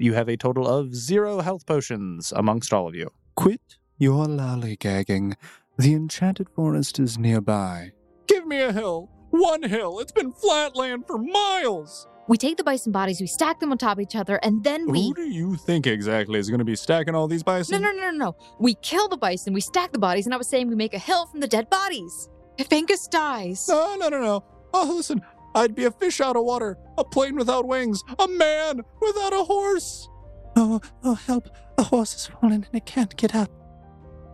You have a total of zero health potions amongst all of you. Quit your lollygagging. The enchanted forest is nearby. Give me a hill. One hill. It's been flat land for miles. We take the bison bodies, we stack them on top of each other, and then we. Who do you think exactly is going to be stacking all these bison? No, no, no, no, no. We kill the bison, we stack the bodies, and I was saying we make a hill from the dead bodies. If Angus dies. No, no, no, no. Oh, listen. I'd be a fish out of water, a plane without wings, a man without a horse. Oh, oh, help. The horse has fallen and it can't get up.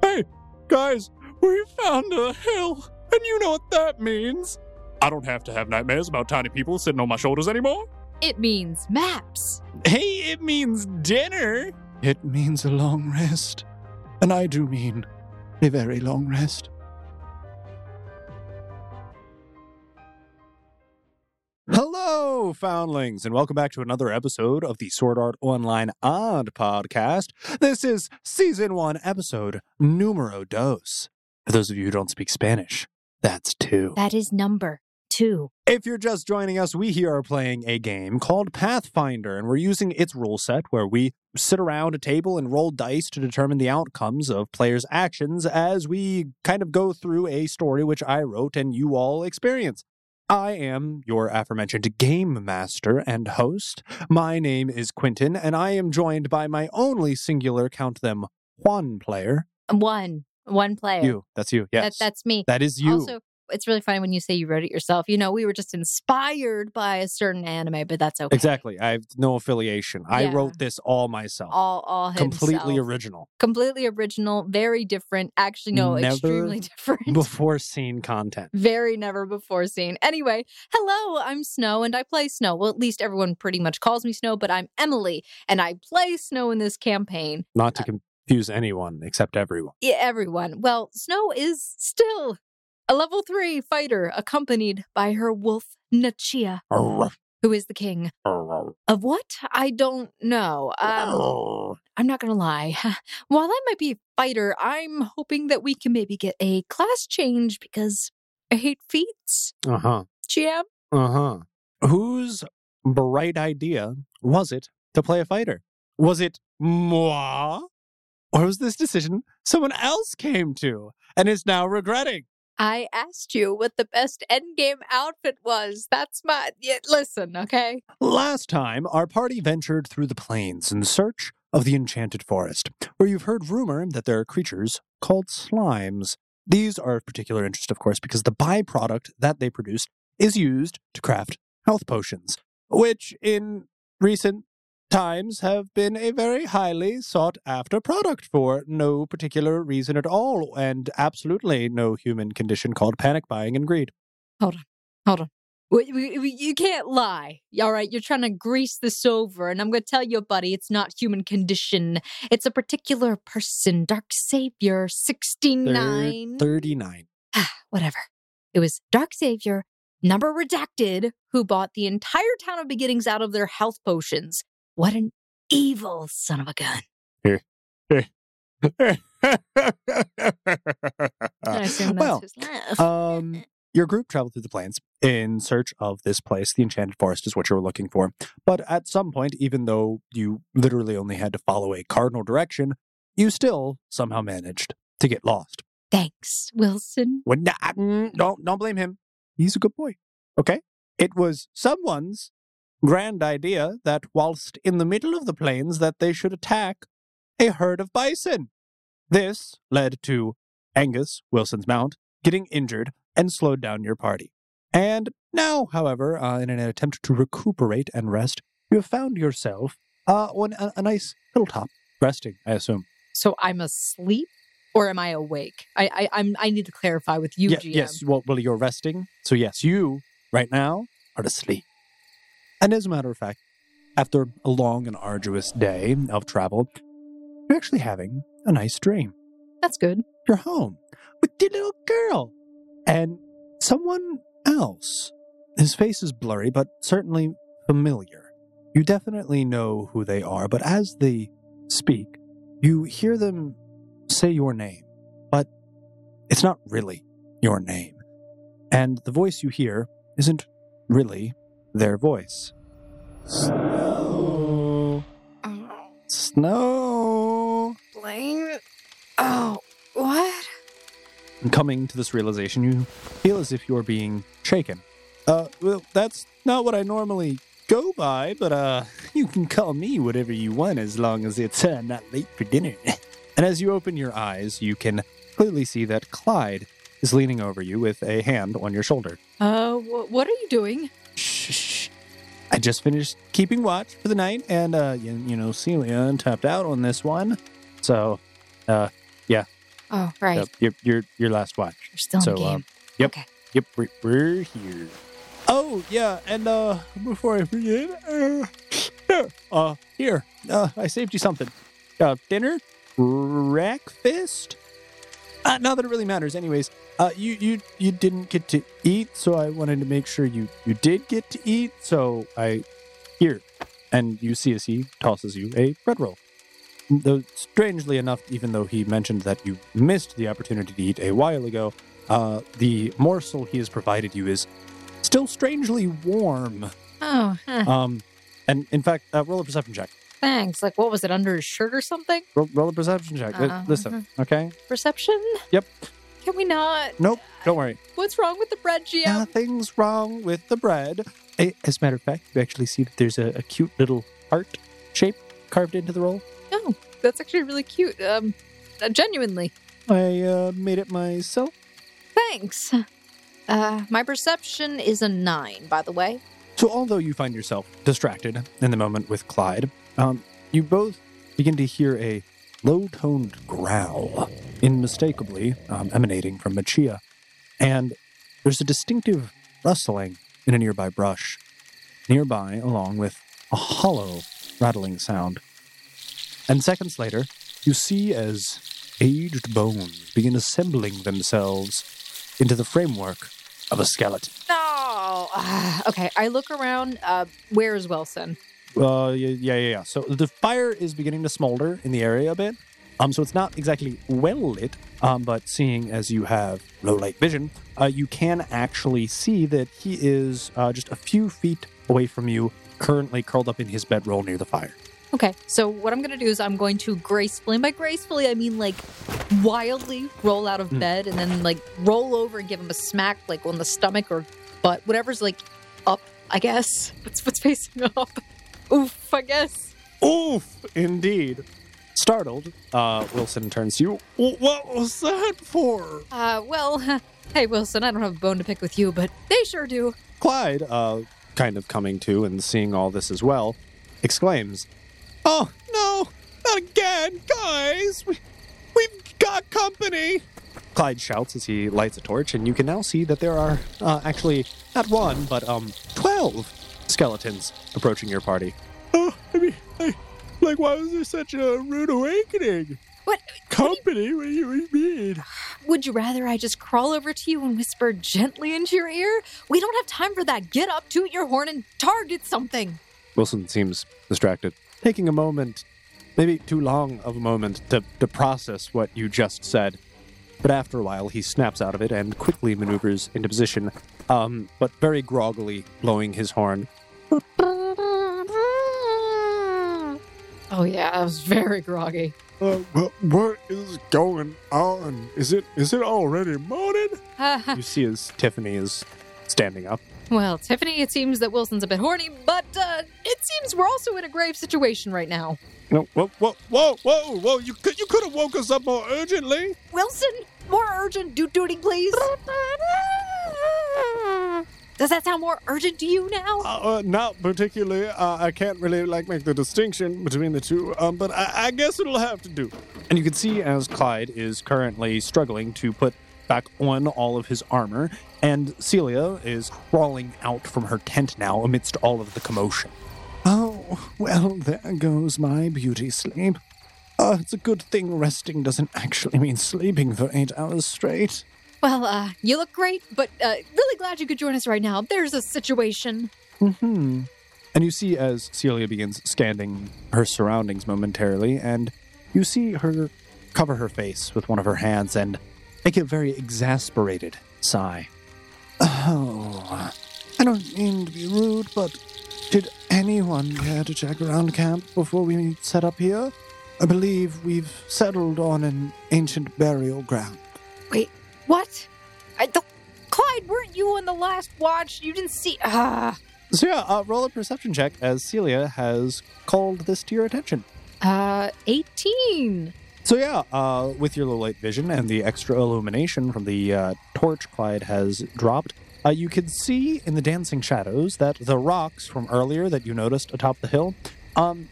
Hey, guys, we found a hill, and you know what that means. I don't have to have nightmares about tiny people sitting on my shoulders anymore. It means maps. Hey, it means dinner. It means a long rest. And I do mean a very long rest. Hello, foundlings, and welcome back to another episode of the Sword Art Online Odd podcast. This is season one, episode numero dos. For those of you who don't speak Spanish, that's two. That is number two. If you're just joining us, we here are playing a game called Pathfinder, and we're using its rule set where we sit around a table and roll dice to determine the outcomes of players' actions as we kind of go through a story which I wrote and you all experience. I am your aforementioned game master and host. My name is Quentin, and I am joined by my only singular, count them, one player. One. One player. You. That's you. Yes. That, that's me. that is you. Also, it's really funny when you say you wrote it yourself. You know, we were just inspired by a certain anime, but that's okay. Exactly. I have no affiliation. I wrote this all myself. All, all Completely himself. original. completely original, very different. Actually, no, Never extremely different. Before seen content. very never before seen. Anyway, hello, I'm Snow and I play Snow. Well, at least everyone pretty much calls me Snow, but I'm Emily and I play Snow in this campaign. Not to uh confuse anyone except everyone. Yeah, everyone. Well, Snow is still a level three fighter accompanied by her wolf, Nachia, who is the king of what? I don't know. Um, I'm not gonna lie. While I might be a fighter, I'm hoping that we can maybe get a class change because I hate feats. Uh huh. GM. Uh huh. Whose bright idea was it to play a fighter? Was it moi? Or was this decision someone else came to and is now regretting? I asked you what the best endgame outfit was. That's my. Yeah, listen, okay? Last time, our party ventured through the plains in search of the enchanted forest, where you've heard rumor that there are creatures called slimes. These are of particular interest, of course, because the byproduct that they produce is used to craft health potions, which in recent times have been a very highly sought after product for no particular reason at all, and absolutely no human condition called panic buying and greed. Hold on. We, we, we- you can't lie. All right, you're trying to grease this over, and I'm going to tell you, buddy, it's not human condition. It's a particular person, Dark Savior 69. 39. Ah, whatever. It was Dark Savior, number redacted, who bought the entire town of beginnings out of their health potions. What an evil son of a gun. Well, um, your group traveled through the plains in search of this place. The Enchanted Forest is what you were looking for. But at some point, even though you literally only had to follow a cardinal direction, you still somehow managed to get lost. Thanks, Wilson. When, nah, mm, don't don't blame him. He's a good boy. Okay. It was someone's grand idea that whilst in the middle of the plains that they should attack a herd of bison. This led to Angus, Wilson's mount, getting injured and slowed down your party. And now, however, uh, in an attempt to recuperate and rest, you have found yourself uh, on a, a nice hilltop, resting, I assume. So I'm asleep or am I awake? I I I'm, I need to clarify with you, Ye- GM. Yes, well, well, you're resting. So, yes, you right now are asleep. And as a matter of fact, after a long and arduous day of travel, you're actually having a nice dream. That's good. You're home with your little girl and someone else. His face is blurry, but certainly familiar. You definitely know who they are, but as they speak, you hear them say your name, but it's not really your name. And the voice you hear isn't really their voice. Um, Snow. Blaine? Oh, what? And coming to this realization, you feel as if you're being shaken. Uh, well, that's not what I normally go by, but uh, you can call me whatever you want as long as it's uh, not late for dinner. and as you open your eyes, you can clearly see that Clyde is leaning over you with a hand on your shoulder. Uh, wh- what are you doing? I just finished keeping watch for the night, and uh, you, you know, Celia tapped out on this one, so uh, yeah. Oh, right. yep, your your your last watch. You're still in So, the game. um, yep. Okay. Yep, we're, we're here. Oh yeah, and uh, before I forget, uh, here, uh, here, uh, I saved you something. Uh, dinner, breakfast. Uh, not that it really matters, anyways. Uh, you you you didn't get to eat, so I wanted to make sure you you did get to eat. So I here, and you see as he tosses you a bread roll. Though strangely enough, even though he mentioned that you missed the opportunity to eat a while ago, uh, the morsel he has provided you is still strangely warm. Oh, huh. Um, and in fact, uh, roll a perception check. Thanks. Like, what was it, under his shirt or something? Roll, roll a perception check. Uh. Listen, okay? Perception? Yep. Can we not? Nope, don't worry. What's wrong with the bread, GM? Nothing's wrong with the bread. As a matter of fact, you actually see that there's a, a cute little heart shape carved into the roll. Oh, that's actually really cute. Um, uh, genuinely. I uh, made it myself. Thanks. Uh, my perception is a nine, by the way. So, although you find yourself distracted in the moment with Clyde, um, you both begin to hear a low toned growl, unmistakably um, emanating from Nachia. And there's a distinctive rustling in a nearby brush, nearby, along with a hollow, rattling sound. And seconds later, you see as aged bones begin assembling themselves into the framework of a skeleton. No. Ah, okay, I look around. Uh, where is Wilson? Uh, yeah, yeah, yeah. So the fire is beginning to smolder in the area a bit. Um, so it's not exactly well lit. Um, but seeing as you have low light vision, uh, you can actually see that he is uh, just a few feet away from you, currently curled up in his bedroll near the fire. Okay, so what I'm gonna do is I'm going to gracefully, and by gracefully I mean like wildly roll out of Mm. bed and then like roll over and give him a smack like on the stomach or butt, whatever's like up, I guess. What's what's facing up? Oof, I guess. Oof, indeed. Startled, uh, Wilson turns to you. What was that for? Uh, well, hey Wilson, I don't have a bone to pick with you, but they sure do. Clyde, uh, kind of coming to and seeing all this as well, exclaims, Oh, no, not again, guys! We, we've got company! Clyde shouts as he lights a torch, and you can now see that there are uh, actually not one, but um, 12 skeletons approaching your party. Oh, I mean, I, like, why was there such a rude awakening? What? Company? What do you mean? Would you rather I just crawl over to you and whisper gently into your ear? We don't have time for that. Get up, toot your horn, and target something. Wilson seems distracted, taking a moment, maybe too long of a moment, to, to process what you just said. But after a while, he snaps out of it and quickly maneuvers into position, um, but very groggily blowing his horn. Oh yeah, I was very groggy. Uh, what, what is going on? Is it is it already morning? You see as Tiffany is standing up. well, Tiffany, it seems that Wilson's a bit horny, but uh, it seems we're also in a grave situation right now. No, whoa, Whoa, whoa, whoa, whoa! You could you could have woke us up more urgently. Wilson, more urgent, do duty, please. Does that sound more urgent to you now? Uh, uh, not particularly. Uh, I can't really like make the distinction between the two. Um, but I, I guess it'll have to do. And you can see as Clyde is currently struggling to put back on all of his armor, and Celia is crawling out from her tent now amidst all of the commotion. Oh, well, there goes my beauty sleep. Uh, it's a good thing resting doesn't actually mean sleeping for eight hours straight. Well, uh, you look great, but uh, really glad you could join us right now. There's a situation. Hmm. And you see as Celia begins scanning her surroundings momentarily, and you see her cover her face with one of her hands and make a very exasperated sigh. Oh, I don't mean to be rude, but did anyone care to check around camp before we set up here? I believe we've settled on an ancient burial ground. What? I don't. Clyde, weren't you on the last watch? You didn't see. Ah. So yeah, uh, roll a perception check as Celia has called this to your attention. Uh, 18. So yeah, uh, with your low light vision and the extra illumination from the uh, torch Clyde has dropped, uh, you can see in the dancing shadows that the rocks from earlier that you noticed atop the hill, um,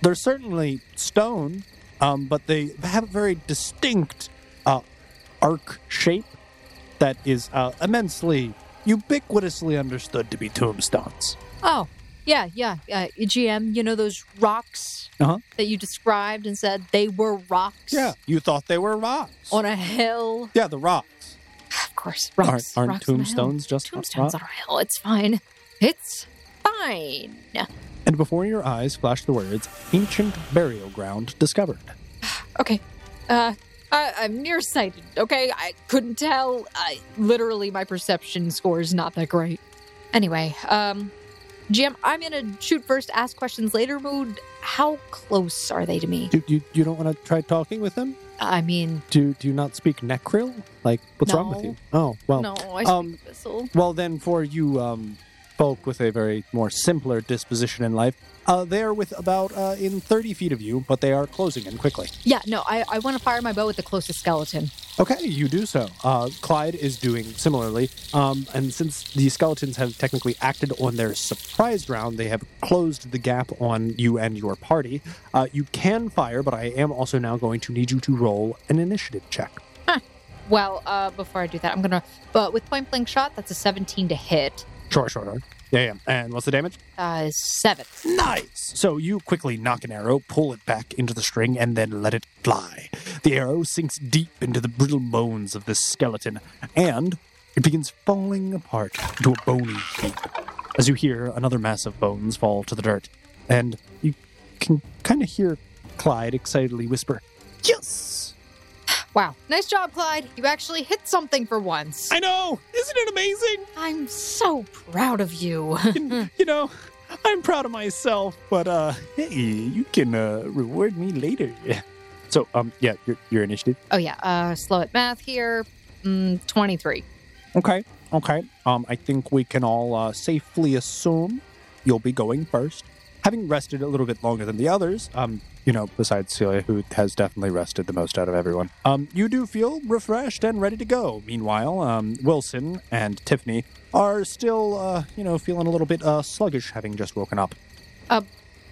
they're certainly stone, um, but they have a very distinct uh, arc shape that is uh, immensely ubiquitously understood to be tombstones. Oh, yeah, yeah. Uh, GM, you know those rocks Uh-huh. that you described and said they were rocks Yeah, you thought they were rocks. on a hill? yeah, the rocks. Of course, Aren't, rocks. aren't rocks on a hill. tombstones just Tombstones on a hill. It's fine. It's fine. And before your eyes flash the words, ancient burial ground discovered. Okay. Uh, I, I'm nearsighted. Okay, I couldn't tell. I literally my perception score is not that great. Anyway, um, GM, I'm in a shoot first, ask questions later mood. How close are they to me? You, you, you don't want to try talking with them? I mean, Do, do you not speak Necril? Like, what's wrong with you? Oh, well. no, I speak um. Well, then, for you um, folk with a very more simpler disposition in life, uh, they are with about uh, in 30 feet of you, but they are closing in quickly. Yeah, no, I, I want to fire my bow at the closest skeleton. Okay, you do so. Uh, Clyde is doing similarly. Um, and since the skeletons have technically acted on their surprise round, they have closed the gap on you and your party. Uh, you can fire, but I am also now going to need you to roll an initiative check. Well, uh, before I do that, I'm gonna. But with point blank shot, that's a 17 to hit. Sure, sure, sure. Yeah, yeah. And what's the damage? Uh, seven. Nice. So you quickly nock an arrow, pull it back into the string, and then let it fly. The arrow sinks deep into the brittle bones of the skeleton, and it begins falling apart into a bony heap. As you hear another mass of bones fall to the dirt, and you can kind of hear Clyde excitedly whisper, "Yes." Wow, nice job, Clyde. You actually hit something for once. I know. Isn't it amazing? I'm so proud of you. you know, I'm proud of myself, but uh, hey, you can uh, reward me later. So, um, yeah, your your initiative. oh yeah, uh, slow at math here. Mm, 23. Okay, okay. Um, I think we can all uh, safely assume you'll be going first. Having rested a little bit longer than the others, um, you know, besides Celia, who has definitely rested the most out of everyone, um, you do feel refreshed and ready to go. Meanwhile, um, Wilson and Tiffany are still, uh, you know, feeling a little bit uh, sluggish, having just woken up. Uh,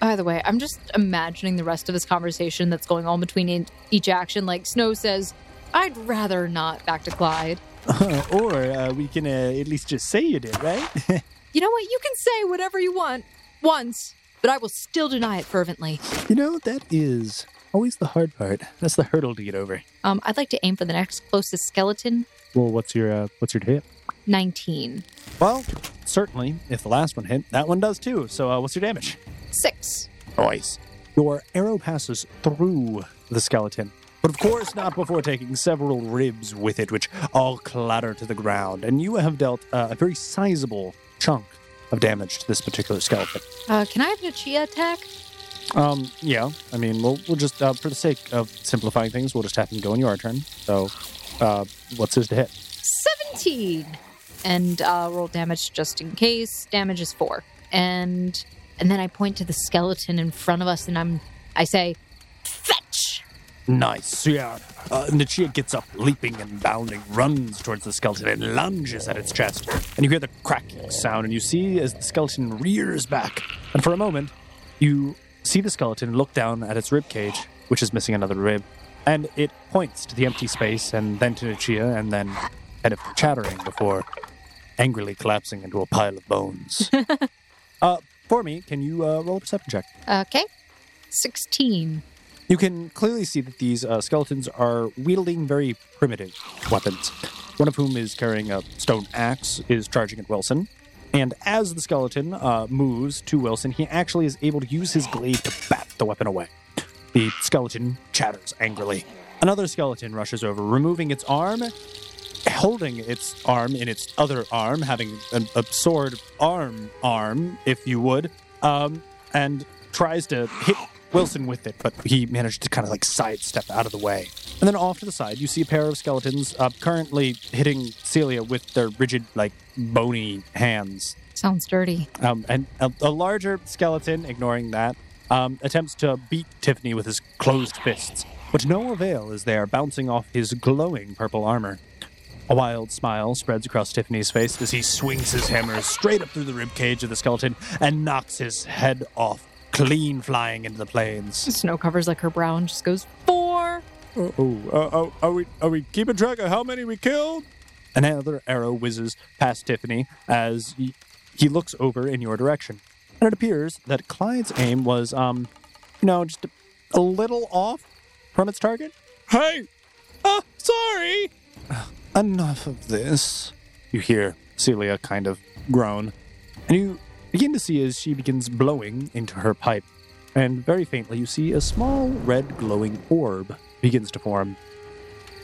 By the way, I'm just imagining the rest of this conversation that's going on between each action. Like Snow says, I'd rather not back to Clyde. or uh, we can uh, at least just say you did, right? You know what? You can say whatever you want once, but I will still deny it fervently. you know, that is always the hard part. That's the hurdle to get over. Um, I'd like to aim for the next closest skeleton. Well, what's your uh, what's your hit? 19. Well, certainly, if the last one hit, that one does too. So, uh, what's your damage? Six. Nice. Your arrow passes through the skeleton, but of course not before taking several ribs with it, which all clatter to the ground. And you have dealt uh, a very sizable chunk of damage to this particular skeleton. Uh, can I have Nachia attack? Um, yeah. I mean, we'll we'll just uh, for the sake of simplifying things, we'll just have him go in your turn. So, uh, what's his to hit? 17. And uh, roll damage just in case. Damage is four. And and then I point to the skeleton in front of us and I'm I say. Nice. Yeah. Uh, Nichia gets up, leaping and bounding, runs towards the skeleton and lunges at its chest. And you hear the cracking sound, and you see as the skeleton rears back. And for a moment, you see the skeleton look down at its rib cage, which is missing another rib, and it points to the empty space and then to Nichia, and then kind of chattering before angrily collapsing into a pile of bones. uh, for me, can you uh, roll a perception check? Okay. 16. You can clearly see that these uh, skeletons are wielding very primitive weapons. One of whom is carrying a stone axe, is charging at Wilson. And as the skeleton uh, moves to Wilson, he actually is able to use his glaive to bat the weapon away. The skeleton chatters angrily. Another skeleton rushes over, removing its arm, holding its arm in its other arm, having an, a sword arm arm, if you would, um, and tries to hit Wilson with it, but he managed to kind of like sidestep out of the way. And then off to the side, you see a pair of skeletons uh, currently hitting Celia with their rigid, like bony hands. Sounds dirty. Um, and a, a larger skeleton, ignoring that, um, attempts to beat Tiffany with his closed fists, but no avail as they are bouncing off his glowing purple armor. A wild smile spreads across Tiffany's face as he swings his hammer straight up through the ribcage of the skeleton and knocks his head off, clean flying into the plains. Snow covers like her brow and just goes, four. Oh, uh, oh, are we are we keeping track of how many we killed? Another arrow whizzes past Tiffany as he, he looks over in your direction, and it appears that Clyde's aim was, um, you know, just a, a little off from its target. Hey, uh, sorry. Enough of this. You hear Celia kind of groan, and you begin to see as she begins blowing into her pipe, and very faintly you see a small red glowing orb begins to form.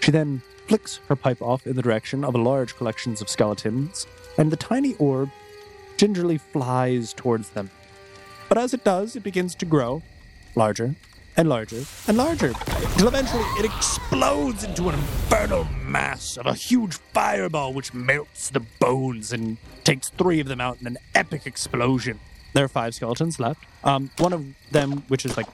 She then flicks her pipe off in the direction of a large collection of skeletons, and the tiny orb gingerly flies towards them. But as it does, it begins to grow larger and larger and larger until eventually it explodes into an infernal mass of a huge fireball which melts the bones and takes three of them out in an epic explosion. There are five skeletons left. Um, one of them, which is like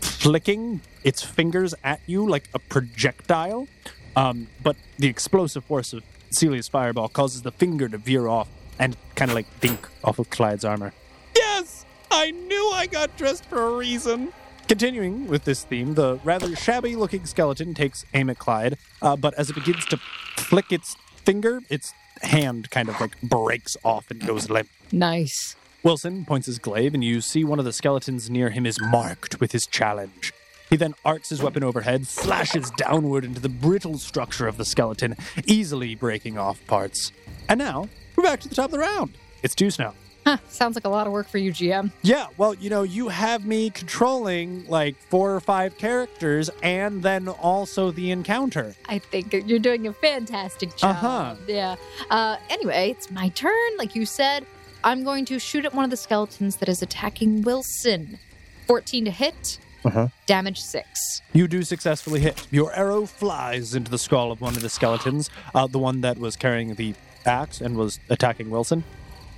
flicking its fingers at you like a projectile, um, but the explosive force of Celia's fireball causes the finger to veer off and kind of like dink off of Clyde's armor. Yes! I knew I got dressed for a reason. Continuing with this theme, the rather shabby looking skeleton takes aim at Clyde, uh, but as it begins to flick its finger, its hand kind of like breaks off and goes limp. Nice. Wilson points his glaive, and you see one of the skeletons near him is marked with his challenge. He then arcs his weapon overhead, slashes downward into the brittle structure of the skeleton, easily breaking off parts. And now, we're back to the top of the round. It's deuce now. Huh, sounds like a lot of work for you, GM. Yeah, well, you know, you have me controlling like four or five characters and then also the encounter. I think you're doing a fantastic job. Uh-huh. Yeah. Uh, anyway, it's my turn. Like you said, I'm going to shoot at one of the skeletons that is attacking Wilson. 14 to hit, Uh-huh. damage 6. You do successfully hit. Your arrow flies into the skull of one of the skeletons, uh, the one that was carrying the axe and was attacking Wilson.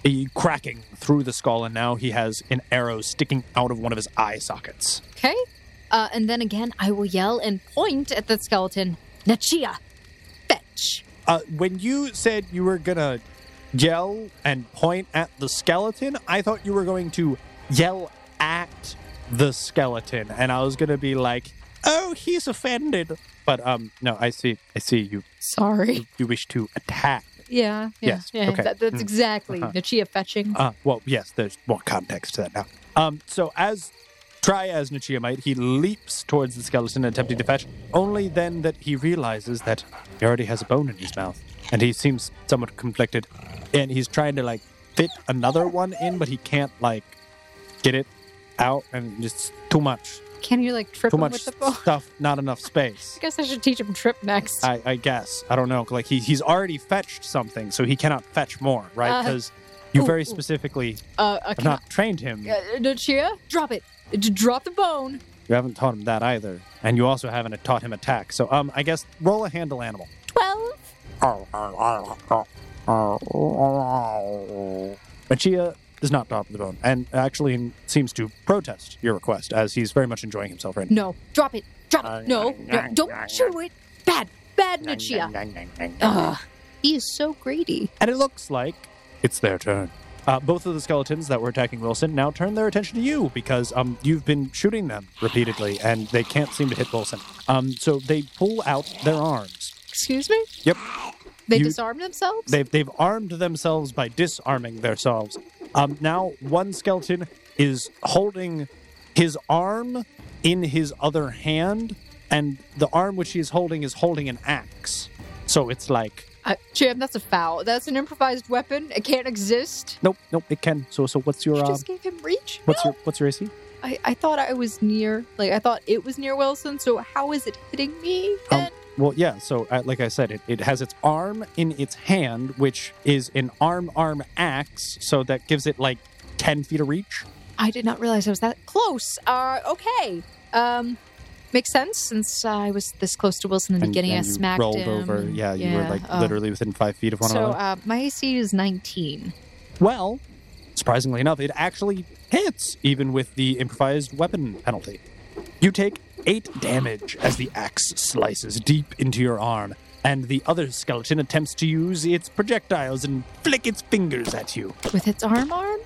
He cracking through the skull, and now he has an arrow sticking out of one of his eye sockets. Okay. Uh, and then again, I will yell and point at the skeleton. Nachia, fetch. Uh, when you said you were gonna yell and point at the skeleton, I thought you were going to yell at the skeleton, and I was gonna be like, "Oh, he's offended." But um, no, I see. I see you. Sorry. You wish to attack. Yeah. yeah Yes, Yeah, okay. that- that's Mm. exactly Uh-huh. Nachia fetching. Uh, well, yes, there's more context to that now. Um, so as try as Nichia might, he leaps towards the skeleton, attempting to fetch. Only then that he realizes that he already has a bone in his mouth, and he seems somewhat conflicted. And he's trying to like fit another one in, but he can't like get it out, and it's too much. Can you like trip Too him much with the bow? stuff, not enough space. I guess I should teach him trip next. I, I guess I don't know. Like he, he's already fetched something, so he cannot fetch more, right? Uh, Because you ooh, very ooh. specifically uh, uh, have can not trained him. I, uh, Nachia, drop it. D- drop the bone. You haven't taught him that either, and you also haven't taught him attack. So, um, I guess roll a handle animal. 12. Nachia does not drop the bone, and actually seems to protest your request, as he's very much enjoying himself right now. No, drop it. Drop it. No, no, don't shoot it. Bad, bad Nachia. Ugh. He is so greedy. And it looks like it's their turn. Uh, both of the skeletons that were attacking Wilson now turn their attention to you because um, you've been shooting them repeatedly, and they can't seem to hit Wilson. Um, so they pull out their arms. Excuse me? Yep, They You- disarm themselves? They've they've armed themselves by disarming themselves. Um, now one skeleton is holding his arm in his other hand, and the arm which he is holding is holding an axe. So it's like Uh, GM, that's a foul. That's an improvised weapon. It can't exist. nope, nope, it can. So so what's your You uh, just gave him reach? what's No. your what's your AC? I, I thought I was near, like, I thought it was near Wilson, so how is it hitting me Um, then? Well, yeah. So, uh, like I said, it, it has its arm in its hand, which is an arm arm axe. So that gives it like ten feet of reach. I did not realize I was that close. Uh, okay. Um, makes sense since I was this close to Wilson in the And- beginning. and I smacked rolled him. over. Yeah, you were like uh, literally within five feet of one So another. uh, my AC is 19. Well, surprisingly enough, it actually hits, even with the improvised weapon penalty. You take eight damage as the axe slices deep into your arm, and the other skeleton attempts to use its projectiles and flick its fingers at you. With its arm arm?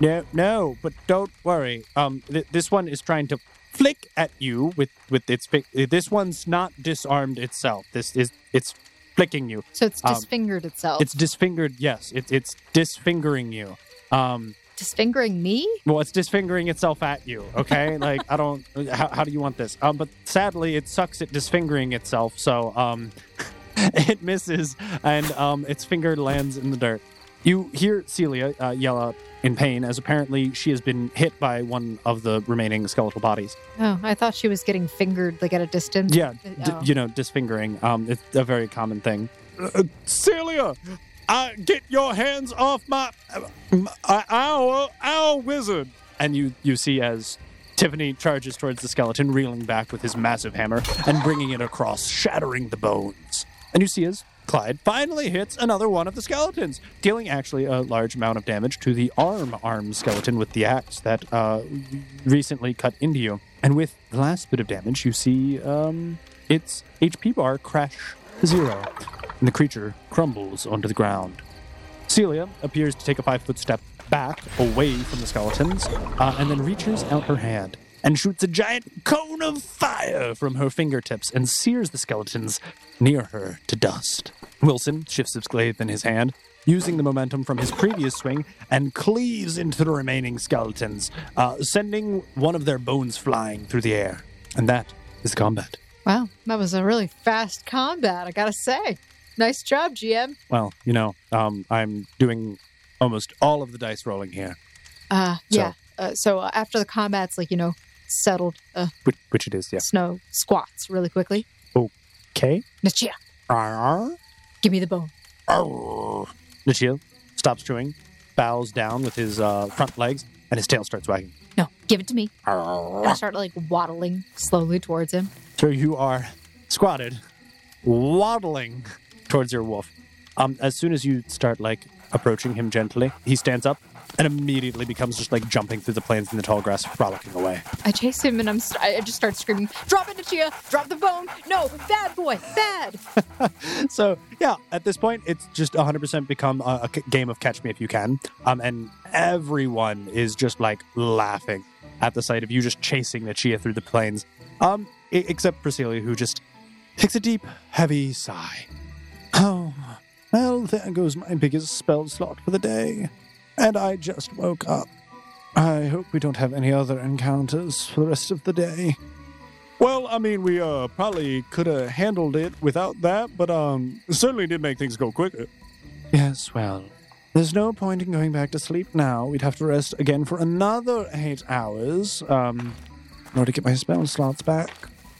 No, no, but don't worry. Um, th- this one is trying to flick at you with with its. Fi- this one's not disarmed itself. This is it's flicking you. So it's Um, disfingered itself. It's disfingered. Yes, it's it's disfingering you. Um, disfingering me? well, it's disfingering itself at you. Okay, like I don't. How, how do you want this? Um, but sadly, it sucks at disfingering itself. So um, it misses, and um, its finger lands in the dirt. You hear Celia uh, yell out in pain as apparently she has been hit by one of the remaining skeletal bodies. Oh, I thought she was getting fingered like at a distance. Yeah, Uh, d- oh. you know, disfingering. Um, it's a very common thing. Uh, Celia, get your hands off my, uh, our our wizard! And you you see as Tiffany charges towards the skeleton, reeling back with his massive hammer and bringing it across, shattering the bones. And you see as Clyde finally hits another one of the skeletons, dealing actually a large amount of damage to the arm arm skeleton with the axe that uh, recently cut into you. And with the last bit of damage, you see um, its HP bar crash to zero, and the creature crumbles onto the ground. Celia appears to take a five foot step back away from the skeletons uh, and then reaches out her hand and shoots a giant cone of fire from her fingertips and sears the skeletons near her to dust. Wilson shifts his glaive in his hand, using the momentum from his previous swing, and cleaves into the remaining skeletons, uh, sending one of their bones flying through the air. And that is combat. Wow, that was a really fast combat, I gotta say. Nice job, GM. Well, you know, um, I'm doing almost all of the dice rolling here, Uh, So- yeah. Uh, so uh, after the combat's like, you know, settled, uh, which, which it is, yeah. Snow squats really quickly. Okay. Nachia, Arr. give me the bone. Arr. Nichia stops chewing, bows down with his uh, front legs, and his tail starts wagging. No, give it to me. I start like waddling slowly towards him. So you are squatted, waddling towards your wolf. Um, as soon as you start like approaching him gently, he stands up and immediately becomes just like jumping through the plains in the tall grass, frolicking away. I chase him and I'm st- I just start screaming, "Drop it, Nachia! Drop the bone! No, bad boy, bad!" So yeah, at this point, it's just 100% become a game of catch me if you can. Um, and everyone is just like laughing at the sight of you just chasing the Chia through the plains. Um, except Priscilla, who just takes a deep, heavy sigh. Well, there goes my biggest spell slot for the day. And I just woke up. I hope we don't have any other encounters for the rest of the day. Well, I mean, we uh probably could have handled it without that, but um certainly did make things go quicker. Yes, well, there's no point in going back to sleep now. We'd have to rest again for another eight hours um, in order to get my spell slots back,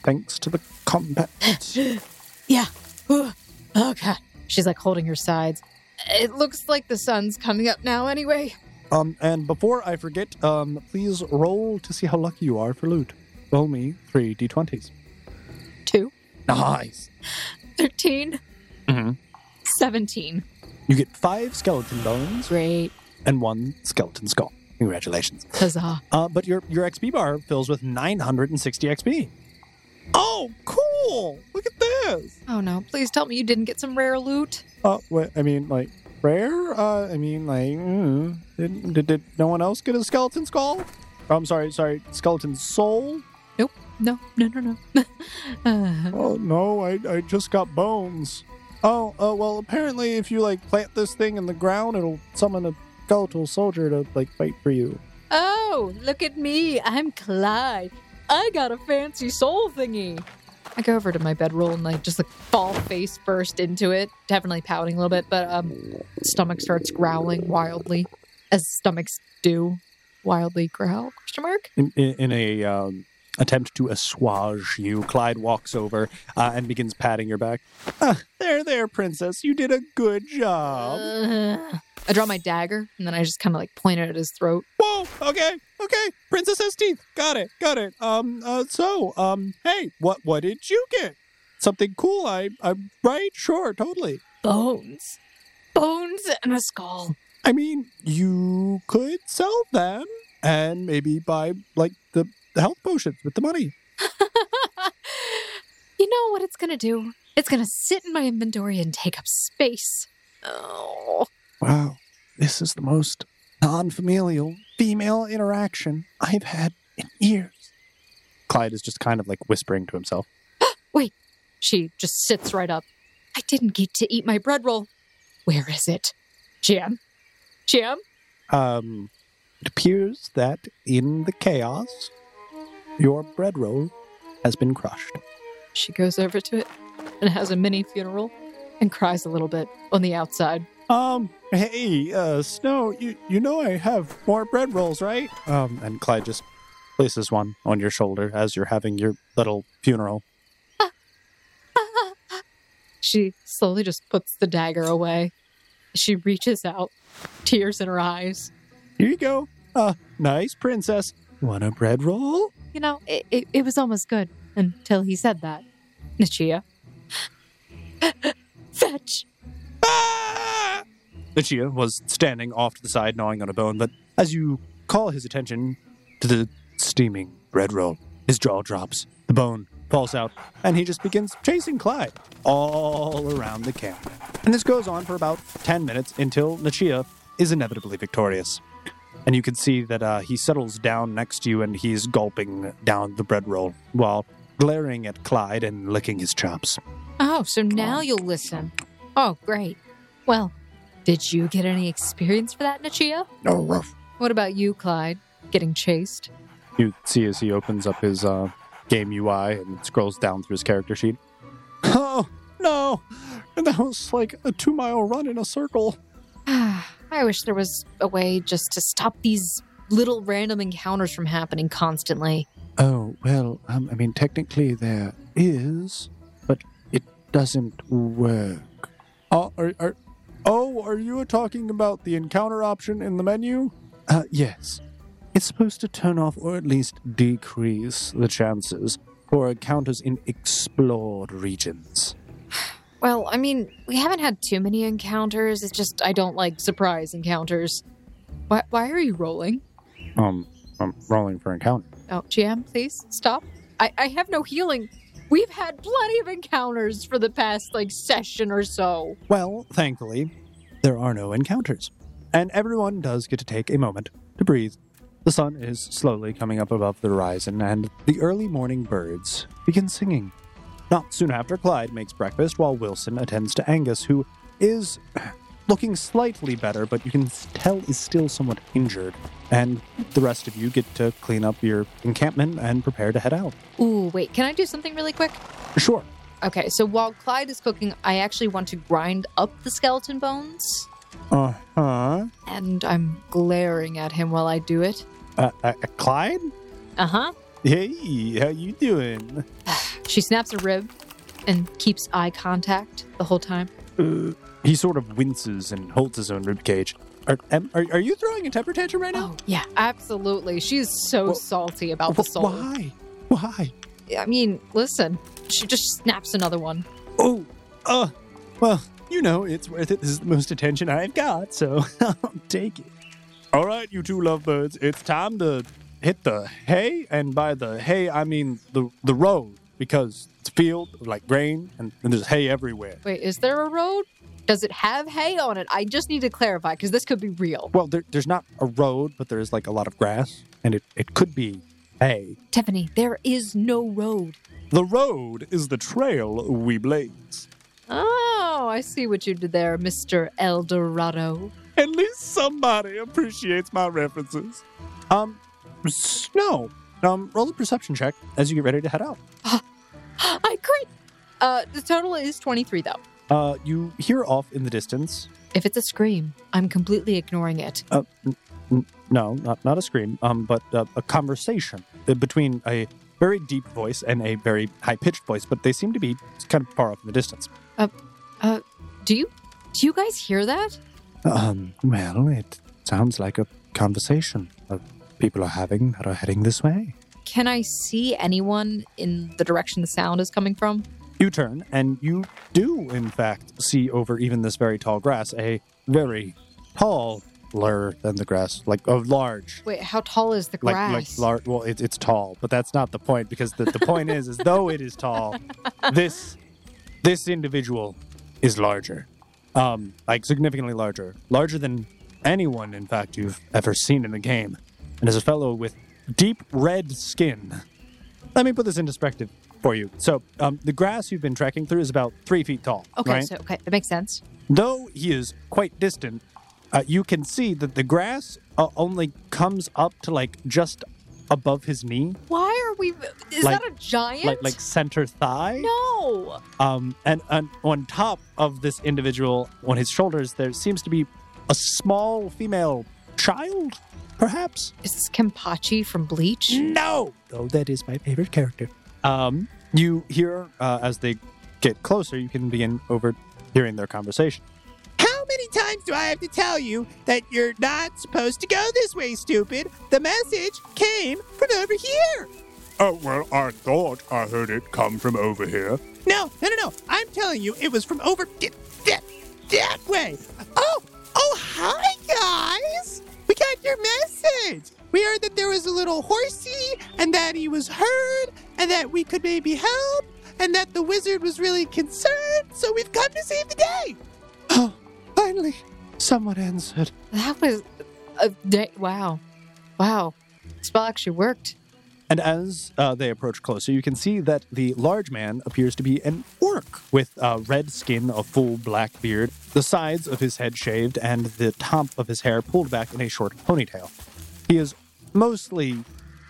thanks to the combat. Yeah. Ooh. Oh god. She's like holding her sides. It looks like the sun's coming up now anyway. Um, and before I forget, um, please roll to see how lucky you are for loot. Roll me three d20s. Two. Nice. 13. Mhm. 17. You get five skeleton bones Great. and one skeleton skull. Congratulations. Huzzah. Uh, but your your XP bar fills with 960 XP. Oh, cool! Look at this. Oh no, please tell me you didn't get some rare loot. Oh, what, I mean, like, rare? Uh, I mean, like, mm, did, did, did no one else get a skeleton skull? Oh, I'm sorry, sorry, skeleton soul. Nope. No, no, no, no. uh, Oh, no, I, I just got bones. Oh, uh, well, apparently if you, like, plant this thing in the ground, it'll summon a skeletal soldier to, like, fight for you. oh, look at me. I'm Clyde. I got a fancy soul thingy. I go over to my bedroll and like just like fall face first into it, definitely pouting a little bit, but um stomach starts growling wildly, as stomachs do. Wildly growl? Question mark? In, in, in a um, attempt to assuage you. Clyde walks over uh, and begins patting your back. Ah, there, there, princess. You did a good job. Ugh. I draw my dagger and then I just kind of like point it at his throat. Whoa, okay, okay. Princess has teeth. Got it, got it. Um, uh, so, um, hey, what, what did you get? Something cool, I, I'm right? Sure, totally. Bones. Bones and a skull. I mean, you could sell them and maybe buy, like, the, the health potions with the money. you know what it's gonna do? It's gonna sit in my inventory and take up space. Oh. Wow, this is the most non familial female interaction I've had in years. Clyde is just kind of like whispering to himself. Wait, she just sits right up. I didn't get to eat my bread roll. Where is it? Jam? Jam? Um, it appears that in the chaos, your bread roll has been crushed. She goes over to it and has a mini funeral and cries a little bit on the outside. Um, hey, uh, Snow, you, you know I have more bread rolls, right? Um, and Clyde just places one on your shoulder as you're having your little funeral. She slowly just puts the dagger away. She reaches out, tears in her eyes. Here you go. Uh, nice princess. Want a bread roll? You know, it, it, it was almost good until he said that. Nichia. Fetch! Lucia was standing off to the side, gnawing on a bone, but as you call his attention to the steaming bread roll, his jaw drops, the bone falls out, and he just begins chasing Clyde all around the camp. And this goes on for about 10 minutes until Nachia is inevitably victorious. And you can see that uh, he settles down next to you and he's gulping down the bread roll while glaring at Clyde and licking his chops. Oh, so now you'll listen. Oh, great. Well, did you get any experience for that, Nichia? No, rough. What about you, Clyde? Getting chased? You see as he opens up his uh, game UI and scrolls down through his character sheet. Oh, no. And that was like a two mile run in a circle. I wish there was a way just to stop these little random encounters from happening constantly. Oh, well, um, I mean, technically there is, but it doesn't work. Uh, are, are, oh, are you talking about the encounter option in the menu? Uh, yes. It's supposed to turn off or at least decrease the chances for encounters in explored regions. Well, I mean, we haven't had too many encounters. It's just I don't like surprise encounters. Why, why are you rolling? Um, I'm rolling for encounter. Oh, GM, please stop. I, I have no healing. We've had plenty of encounters for the past like session or so. Well, thankfully, there are no encounters. And everyone does get to take a moment to breathe. The sun is slowly coming up above the horizon, and the early morning birds begin singing. Not soon after, Clyde makes breakfast while Wilson attends to Angus, who is looking slightly better, but you can tell is still somewhat injured. And the rest of you get to clean up your encampment and prepare to head out. Ooh, wait, can I do something really quick? Sure. Okay, so while Clyde is cooking, I actually want to grind up the skeleton bones, Uh huh. and I'm glaring at him while I do it. Uh, uh, Clyde? Uh huh. Hey, how you doing? She snaps a rib and keeps eye contact the whole time. Uh, he sort of winces and holds his own rib cage. Are, are, are you throwing a temper tantrum right now? Oh, yeah, absolutely. She's so Well, salty about the Wh- soul. Why? Why? I mean, listen, she just snaps another one. Oh, uh, well, you know, it's worth it. This is the most attention I've got, so I'll take it. All right, you two lovebirds, it's time to hit the hay, and by the hay, I mean the the road, because it's a field like grain, and, and there's hay everywhere. Wait, is there a road? Does it have hay on it? I just need to clarify because this could be real. Well, there, there's not a road, but there's like a lot of grass, and it, it could be hay. Tiffany, there is no road. The road is the trail we blaze. Oh, I see what you did there, Mr. Eldorado. At least somebody appreciates my references. Um, Snow, um, roll a perception check as you get ready to head out. I crit. Uh, the total is 23, though. Uh, you hear off in the distance. If it's a scream, I'm completely ignoring it. Uh, n- n- no, not not a scream. Um, but uh, a conversation uh, between a very deep voice and a very high pitched voice, but they seem to be kind of far off in the distance. Uh, uh, Do you do you guys hear that? Um, well, it sounds like a conversation of people are having that are heading this way. Can I see anyone in the direction the sound is coming from? You turn, and you do, in fact, see over even this very tall grass a very tall taller than the grass, like a large. Wait, how tall is the Like, grass? like large. Well, it, it's tall, but that's not the point because the, the point is, is though it is tall, this this individual is larger, um, like significantly larger, larger than anyone, in fact, you've ever seen in the game, and is a fellow with deep red skin. Let me put this in perspective for you. So, um, the grass you've been trekking through is about three feet tall. okay, right? so okay, that makes sense. Though he is quite distant, uh, you can see that the grass uh, only comes up to like just above his knee, Why are we? Is Like- that a giant? like like center thigh. no. Um, and, and on top of this individual, on his shoulders, there seems to be a small female child, perhaps. Is this Kenpachi from Bleach? No, though that is my favorite character. Um, you hear uh, as they get closer, you can begin overhearing their conversation. How many times do I have to tell you that you're not supposed to go this way, stupid? The message came from over here. Oh, well, I thought I heard it come from over here. No, no, no, no. I'm telling you, it was from over that, that, that way. Oh, oh, hi, guys. We got your message. We heard that there was a little horsey and that he was hurt and that we could maybe help and that the wizard was really concerned. So we've come to save the day. Oh, finally, someone answered. That was a day. Wow, wow. Spell actually worked. And as uh, they approach closer, you can see that the large man appears to be an orc with uh, red skin, a full black beard, the sides of his head shaved, and the top of his hair pulled back in a short ponytail. He is mostly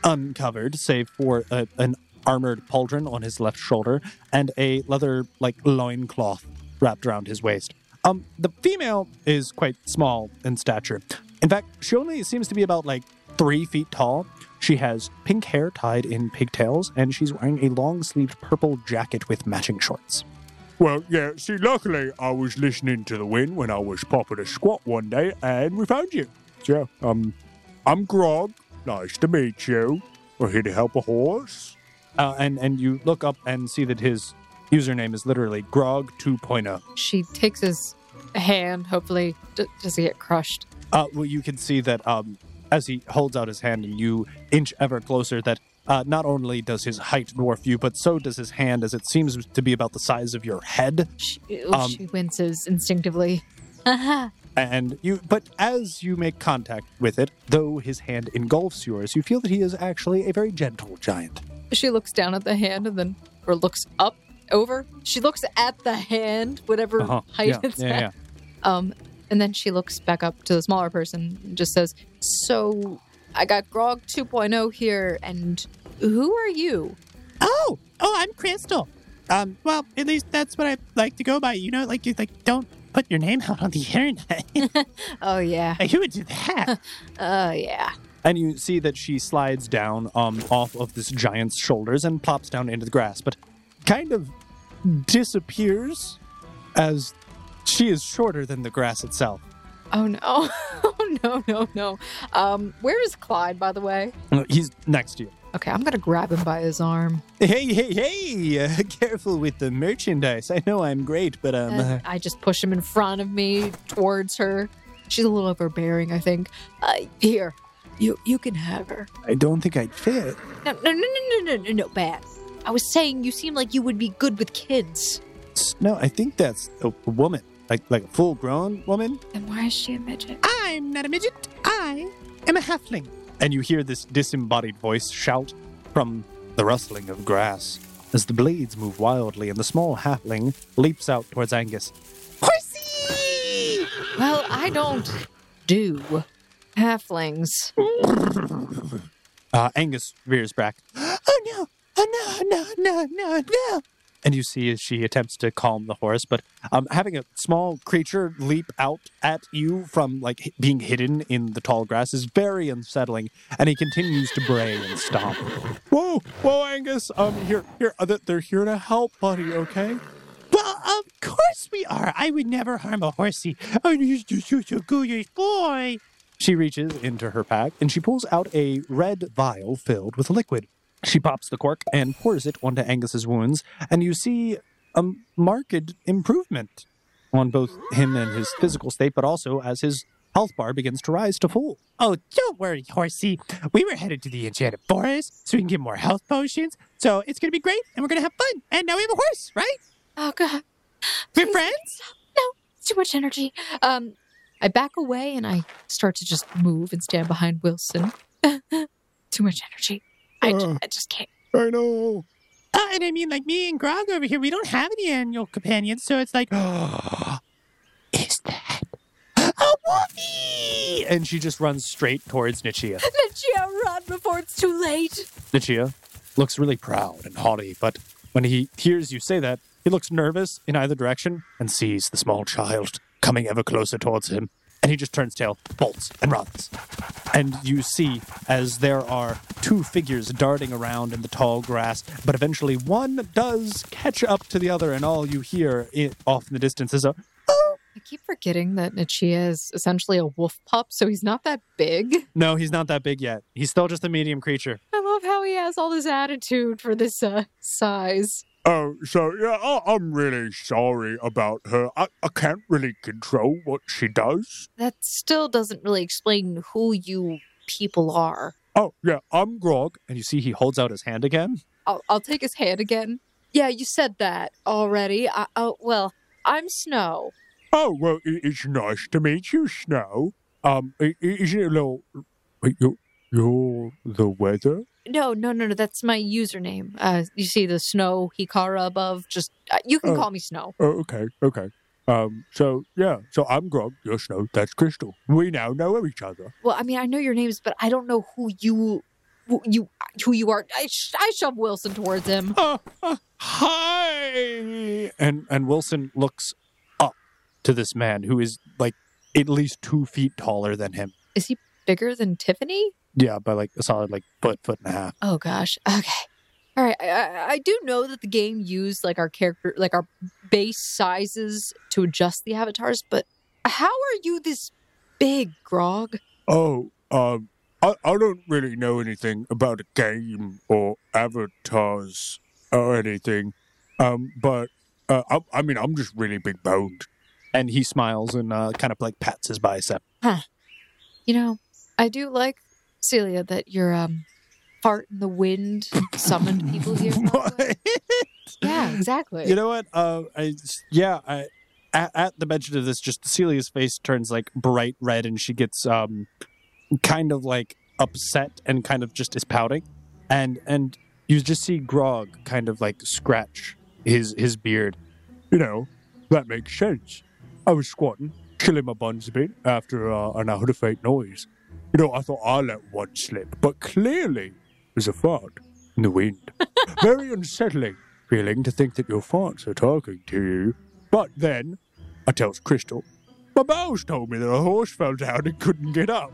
uncovered, save for a, an armored pauldron on his left shoulder and a leather like loincloth wrapped around his waist. Um, the female is quite small in stature. In fact, she only seems to be about like three feet tall. She has pink hair tied in pigtails, and she's wearing a long sleeved purple jacket with matching shorts. Well, yeah, see, luckily I was listening to the wind when I was popping a squat one day and we found you. So, yeah, um, I'm Grog. Nice to meet you. We're here to help a horse. Uh, and, and you look up and see that his username is literally Grog oh. 2.0. She takes his hand. Hopefully, d- does he get crushed? Uh, well, you can see that um, as he holds out his hand and you inch ever closer, that uh, not only does his height dwarf you, but so does his hand, as it seems to be about the size of your head. She, Um, she winces instinctively. And you, but as you make contact with it, though his hand engulfs yours, you feel that he is actually a very gentle giant. She looks down at the hand and then, or looks up over. She looks at the hand, whatever Uh-huh. height Yeah, it's yeah, at. yeah. Um, and then she looks back up to the smaller person and just says, "So, I got Grog 2.0 here, and who are you?" Oh, oh, I'm Crystal. Um, well, at least that's what I like to go by. You know, like you like don't put your name out on the internet. Oh yeah, like, who would do that? oh yeah. And you see that she slides down um, off of this giant's shoulders and plops down into the grass, but kind of disappears as she is shorter than the grass itself. Oh no, oh no, no, no. Um, where is Clyde, by the way? He's next to you. Okay, I'm gonna grab him by his arm. Hey, hey, hey! Uh, careful with the merchandise. I know I'm great, but um, And I just push him in front of me towards her. She's a little overbearing, I think. Uh, here, you you can have her. I don't think I'd fit. No, no, no, no, no, no, no, no, bad. I was saying you seem like you would be good with kids. No, I think that's a, a woman, like like a full-grown woman. Then why is she a midget? I'm not a midget. I am a halfling. And you hear this disembodied voice shout from the rustling of grass as the blades move wildly and the small halfling leaps out towards Angus. Horsey! Well, I don't do halflings. Uh, Angus rears back. Oh no! Oh no! No! No! No! No! And you see as she attempts to calm the horse, but um, having a small creature leap out at you from like h- being hidden in the tall grass is very unsettling, and he continues to bray and stomp. Whoa, whoa, Angus! Um, here, here, uh, they're here to help, buddy. Okay. Well, of course we are. I would never harm a horsey. Oh, you're such a good boy. She reaches into her pack and she pulls out a red vial filled with liquid. She pops the cork and pours it onto Angus's wounds, and you see a marked improvement on both him and his physical state, but also as his health bar begins to rise to full. Oh, don't worry, horsey. We were headed to the enchanted forest so we can get more health potions. So it's going to be great, and we're going to have fun. And now we have a horse, right? Oh god, We're friends? no, it's too much energy. Um, I back away and I start to just move and stand behind Wilson. too much energy. I, ju- Uh. I just can't. I know. Uh, and I mean, like me and Grog over here, we don't have any annual companions, so it's like, is that a wolfie? And she just runs straight towards Nachia. Nachia, run before it's too late. Nachia looks really proud and haughty, but when he hears you say that, he looks nervous in either direction and sees the small child coming ever closer towards him. And he just turns tail, bolts, and runs. And you see as there are two figures darting around in the tall grass, but eventually one does catch up to the other, and all you hear i off in the distance is a I keep forgetting that Nachia is essentially a wolf pup, so he's not that big. no, he's not that big yet. He's still just a medium creature. I love how he has all this attitude for this uh, size. Oh, so yeah, I, I'm really sorry about her. I, I can't really control what she does. That still doesn't really explain who you people are. Oh, yeah, I'm Grog. And you see he holds out his hand again. I'll, I'll take his hand again. Yeah, you said that already. I, oh, well, I'm Snow. Oh, well, i- it's nice to meet you, Snow. Um, isn't it a little. Wait, you're, you're the weather? No, no, no, no. That's my username. Uh, you see the Snow Hikara above. Just uh, you can Oh. call me Snow. Oh, okay, okay. Um, so, yeah, so I'm Grog, you're Snow, that's Crystal. We now know each other. Well, I mean, I know your names, but I don't know who you, who you, who you are. I, sh- I shove Wilson towards him. Uh, uh, hi! and and Wilson looks up to this man who is like at least two feet taller than him. Is he bigger than Tiffany? Yeah, by like a solid like foot, foot and a half. Oh gosh. Okay. All right. I, I, I do know that the game used like our character, like our base sizes to adjust the avatars, but how are you this big, Grog? Oh, um, I, I don't really know anything about a game or avatars or anything. Um, but, uh, I, I mean, I'm just really big boned. And he smiles and uh, kind of like pats his bicep. Huh. You know, I do like Celia that your um fart in the wind summoned people here. way. Yeah, exactly. You know what? Uh, I yeah. I at, at the mention of this, just Celia's face turns like bright red, and she gets um kind of like upset and kind of just is pouting, and and you just see Grog kind of like scratch his his beard. You know, that makes sense. I was squatting, chilling my buns a bit after uh, an out of fate noise. You know, I thought I let one slip, but clearly there's a fart in the wind. Very unsettling feeling to think that your farts are talking to you. But then, I tells Crystal, my bowels told me that a horse fell down and couldn't get up.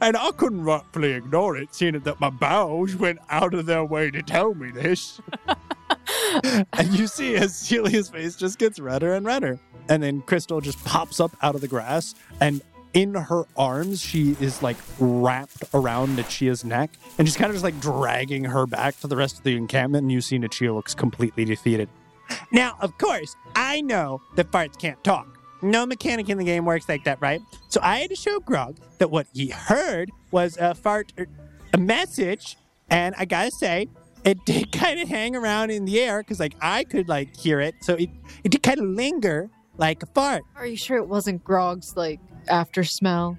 And I couldn't rightfully ignore it, seeing that my bowels went out of their way to tell me this. and you see as Celia's face just gets redder and redder. And then Crystal just pops up out of the grass, and in her arms, she is like wrapped around Nachia's neck, and she's kind of just like dragging her back to the rest of the encampment. And you see Nachia looks completely defeated. Now, of course, I know that farts can't talk. No mechanic in the game works like that, right? So I had to show Grog that what he heard was a fart, er, a message, and I gotta say, it did kind of hang around in the air because, like, I could like hear it, so it it did kind of linger like a fart. Are you sure it wasn't Grog's like after smell?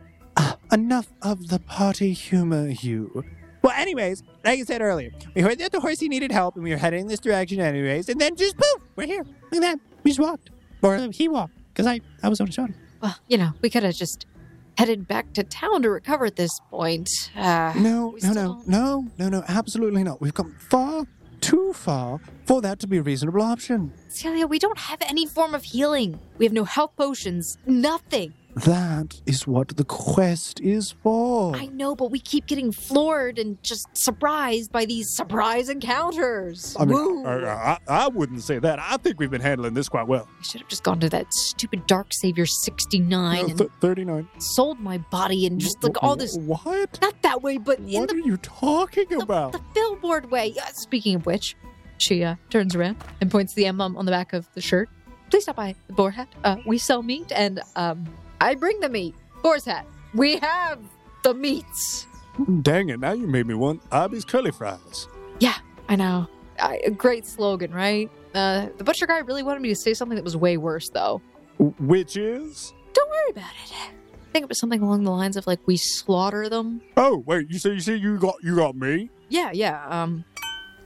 Enough of the party humor, you. Well, anyways, like I said earlier, we heard that the horsey needed help, and we were heading in this direction, anyways, and then just poof, we're here. Look at that, we just walked, or uh, he walked, because I I was on a shoulder. Well, you know, we could have just headed back to town to recover at this point. Uh, No, no, no, no, no, no, absolutely not. We've come far too far for that to be a reasonable option. Celia, we don't have any form of healing. We have no health potions, nothing. That is what the quest is for. I know, but we keep getting floored and just surprised by these surprise encounters. I mean, Woo. I, I, I wouldn't say that. I think we've been handling this quite well. I should have just gone to that stupid Dark Savior 69 Uh, and th- 39. sold my body and just like all this. What? Not that way, but in the. What are you talking the, about? the billboard way. Uh, speaking of which, she uh, turns around and points to the emblem on the back of the shirt. Please stop by the Boar Hat. Uh, we sell meat and um, I bring the meat. Boar's Hat. We have the meats. Dang it, now you made me want Arby's curly fries. Yeah, I know. I, a great slogan, right? Uh, the butcher guy really wanted me to say something that was way worse, though. Which is? Don't worry about it. I think it was something along the lines of like we slaughter them. Oh, wait, you say you say you got you got me? Yeah, yeah. Um,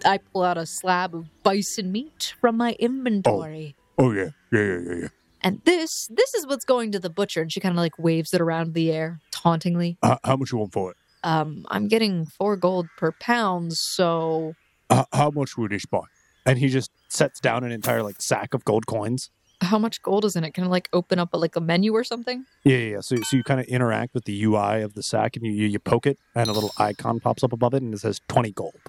I pull out a slab of bison meat from my inventory, Oh yeah, yeah, yeah, yeah, yeah. And this this is what's going to the butcher. And she kind of like waves it around the air tauntingly. Uh, how much you want for it? Um, I'm getting four gold per pound, so Uh, how much would each buy? and he just sets down an entire like sack of gold coins. how much gold is in it? Can I like open up a, like a menu or something? Yeah, yeah. yeah. So, so you kind of interact with the UI of the sack, and you, you you poke it, and a little icon pops up above it, and it says twenty gold.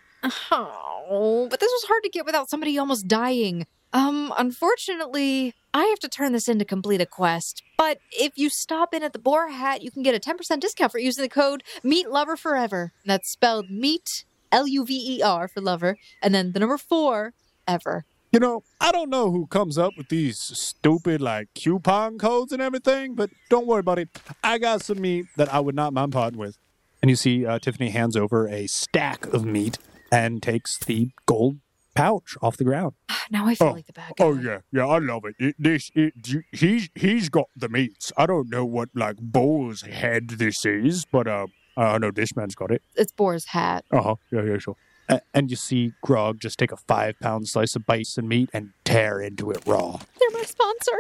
Oh, but this was hard to get without somebody almost dying. Um, unfortunately, I have to turn this in to complete a quest. But if you stop in at the Boar Hat, you can get a 10% discount for using the code Meet Lover Forever. That's spelled Meet L U V E R for lover, and then the number four ever. You know, I don't know who comes up with these stupid like coupon codes and everything, but don't worry about it. I got some meat that I would not mind parting with. And you see uh, Tiffany hands over a stack of meat and takes the gold pouch off the ground. Now I feel Oh. like the bad guy. Oh yeah, yeah, I love it. it this it, he's he's got the meats. I don't know what like boar's head this is, but uh, I know this man's got it. It's Boar's hat. Uh huh. Yeah, yeah, sure. A- and you see Grog just take a five pound slice of bison meat and tear into it raw. They're my sponsor.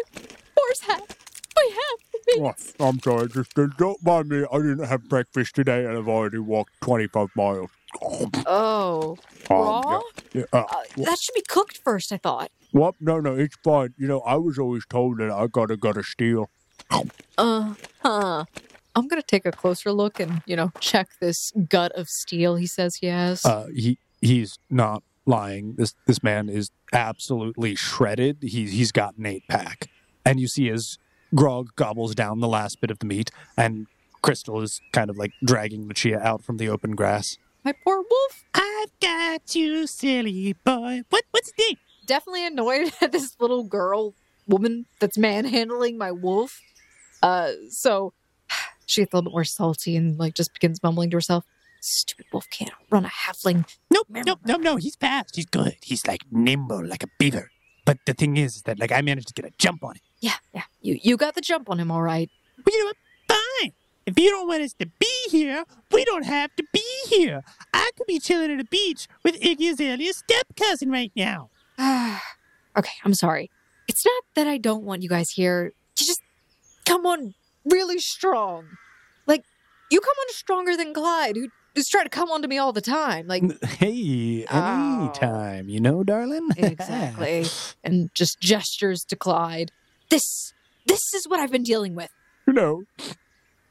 Boar's hat. We have Oh. I'm sorry, just don't mind me. I didn't have breakfast today, and I've already walked 25 miles. Oh, Um, raw? Yeah, yeah, uh, Uh, that should be cooked first, I thought. Well, No, no, it's fine. You know, I was always told that I gotta gotta steal. Uh huh. I'm gonna take a closer look and, you know, check this gut of steel he says he has. Uh, he he's not lying. This this man is absolutely shredded. He's he's got an eight pack, and you see as Grog gobbles down the last bit of the meat, and Crystal is kind of like dragging Lucia out from the open grass. My poor wolf. I've got you, silly boy. What? What's his name? Definitely annoyed at this little girl woman that's manhandling my wolf. Uh, so she gets a little bit more salty and like just begins mumbling to herself. Stupid wolf can't run a halfling. Nope, nope, nope, no. He's fast. He's good. He's like nimble, like a beaver. But the thing is, is that like I managed to get a jump on him. Yeah, yeah. You you got the jump on him, all right. But you know what? If you don't want us to be here, we don't have to be here. I could be chilling at a beach with Iggy Azalea's step cousin right now. okay, I'm sorry. It's not that I don't want you guys here. You just come on really strong. Like, you come on stronger than Clyde, who is trying to come on to me all the time. Like, Hey, Oh. anytime, you know, darling. exactly. and just gestures to Clyde. This, this is what I've been dealing with. You know,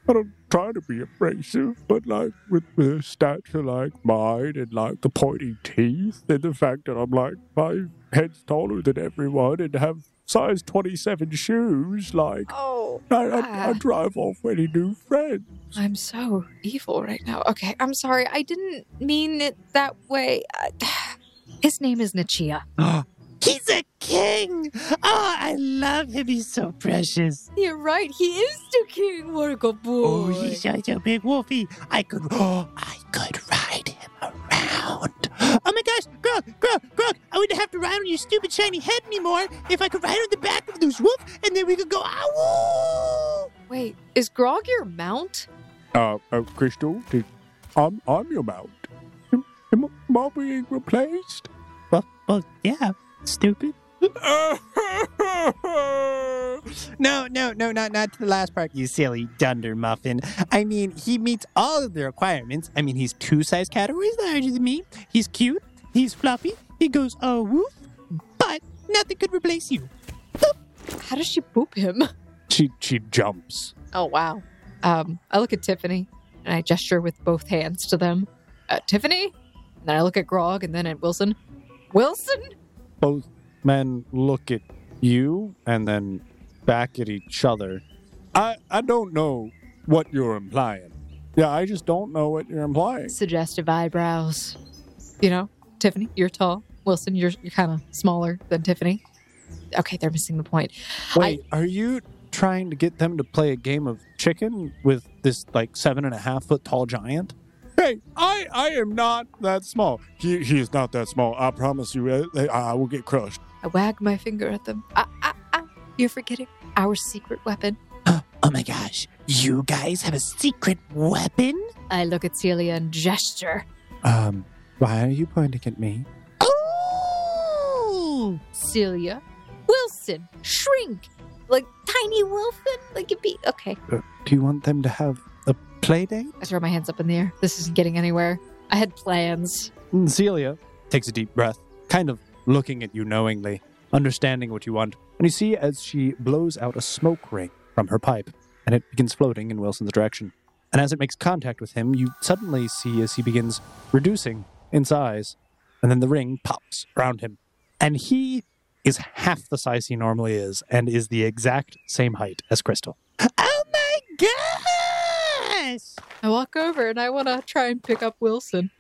I don't try to be abrasive, but like with, with a stature like mine and like the pointy teeth and the fact that I'm like five heads taller than everyone and have size 27 shoes, like Oh, I, I, I drive off any new friends. I'm so evil right now. Okay, I'm sorry. I didn't mean it that way. Uh, His name is Nachia. He's a king. Oh, I love him. He's so precious. You're right. He is the king, Marco boy. Oh, he's such a big wolfie. I could, oh, I could ride him around. Oh my gosh, Grog, Grog, Grog! I wouldn't have to ride on your stupid shiny head anymore if I could ride on the back of this wolf, and then we could go, ow! Wait, is Grog your mount? Uh, uh Crystal, did, I'm, I'm your mount. Am, am I being replaced? Well, well, yeah, stupid. No, no, no, not not to the last part, you silly dunder muffin. I mean, he meets all of the requirements. I mean, he's two size categories larger than me. He's cute. He's fluffy. he goes, oh, woof, but nothing could replace you. How does she boop him? She she jumps. Oh wow. Um, I look at Tiffany and I gesture with both hands to them. Uh, Tiffany. And then I look at Grog and then at Wilson. Wilson. Both men look at you and then back at each other. I I don't know what you're implying. Yeah, I just don't know what you're implying. Suggestive eyebrows. You know, Tiffany, you're tall. Wilson, you're you're kind of smaller than Tiffany. Okay, they're missing the point. Wait, are you trying to get them to play a game of chicken with this like seven and a half foot tall giant? Hey, I I am not that small. He he is not that small. I promise you. I, I will get crushed. I wag my finger at them. Ah, ah, ah. You're forgetting our secret weapon. Oh my gosh, you guys have a secret weapon? I look at Celia and gesture. Um, why are you pointing at me? Oh! Celia, Wilson, shrink, like tiny Wilson. Like it'd be okay. Uh, do you want them to have a play date? I throw my hands up in the air. This isn't getting anywhere. I had plans. And Celia takes a deep breath, kind of looking at you knowingly, understanding what you want. And you see as she blows out a smoke ring from her pipe, and it begins floating in Wilson's direction. And as it makes contact with him, you suddenly see as he begins reducing in size, and then the ring pops around him. And he is half the size he normally is, and is the exact same height as Crystal. Oh my gosh! I walk over and I want to try and pick up Wilson.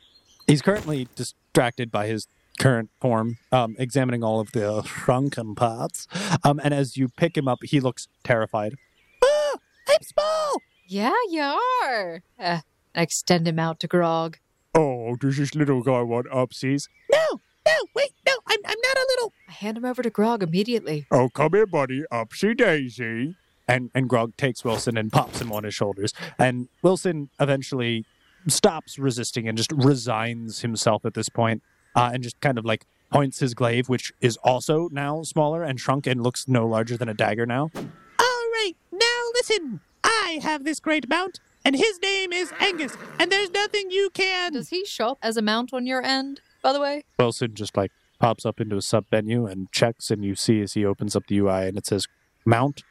He's currently distracted by his current form, um, examining all of the shrunken parts. Um, and as you pick him up, he looks terrified. Oh, I'm small! Yeah, you are. Uh, I extend him out to Grog. Oh, does this little guy want upsies? No, no, wait, no, I'm, I'm not a little. I hand him over to Grog immediately. Oh, come here, buddy. Upsy daisy. And, and Grog takes Wilson and pops him on his shoulders. And Wilson eventually stops resisting and just resigns himself at this point, uh, and just kind of like points his glaive, which is also now smaller and shrunk and looks no larger than a dagger now. All right, now listen. I have this great mount, and his name is Angus, and there's nothing you can. Does he show up as a mount on your end, by the way? Wilson just like pops up into a sub menu and checks, and you see as he opens up the UI and it says Mount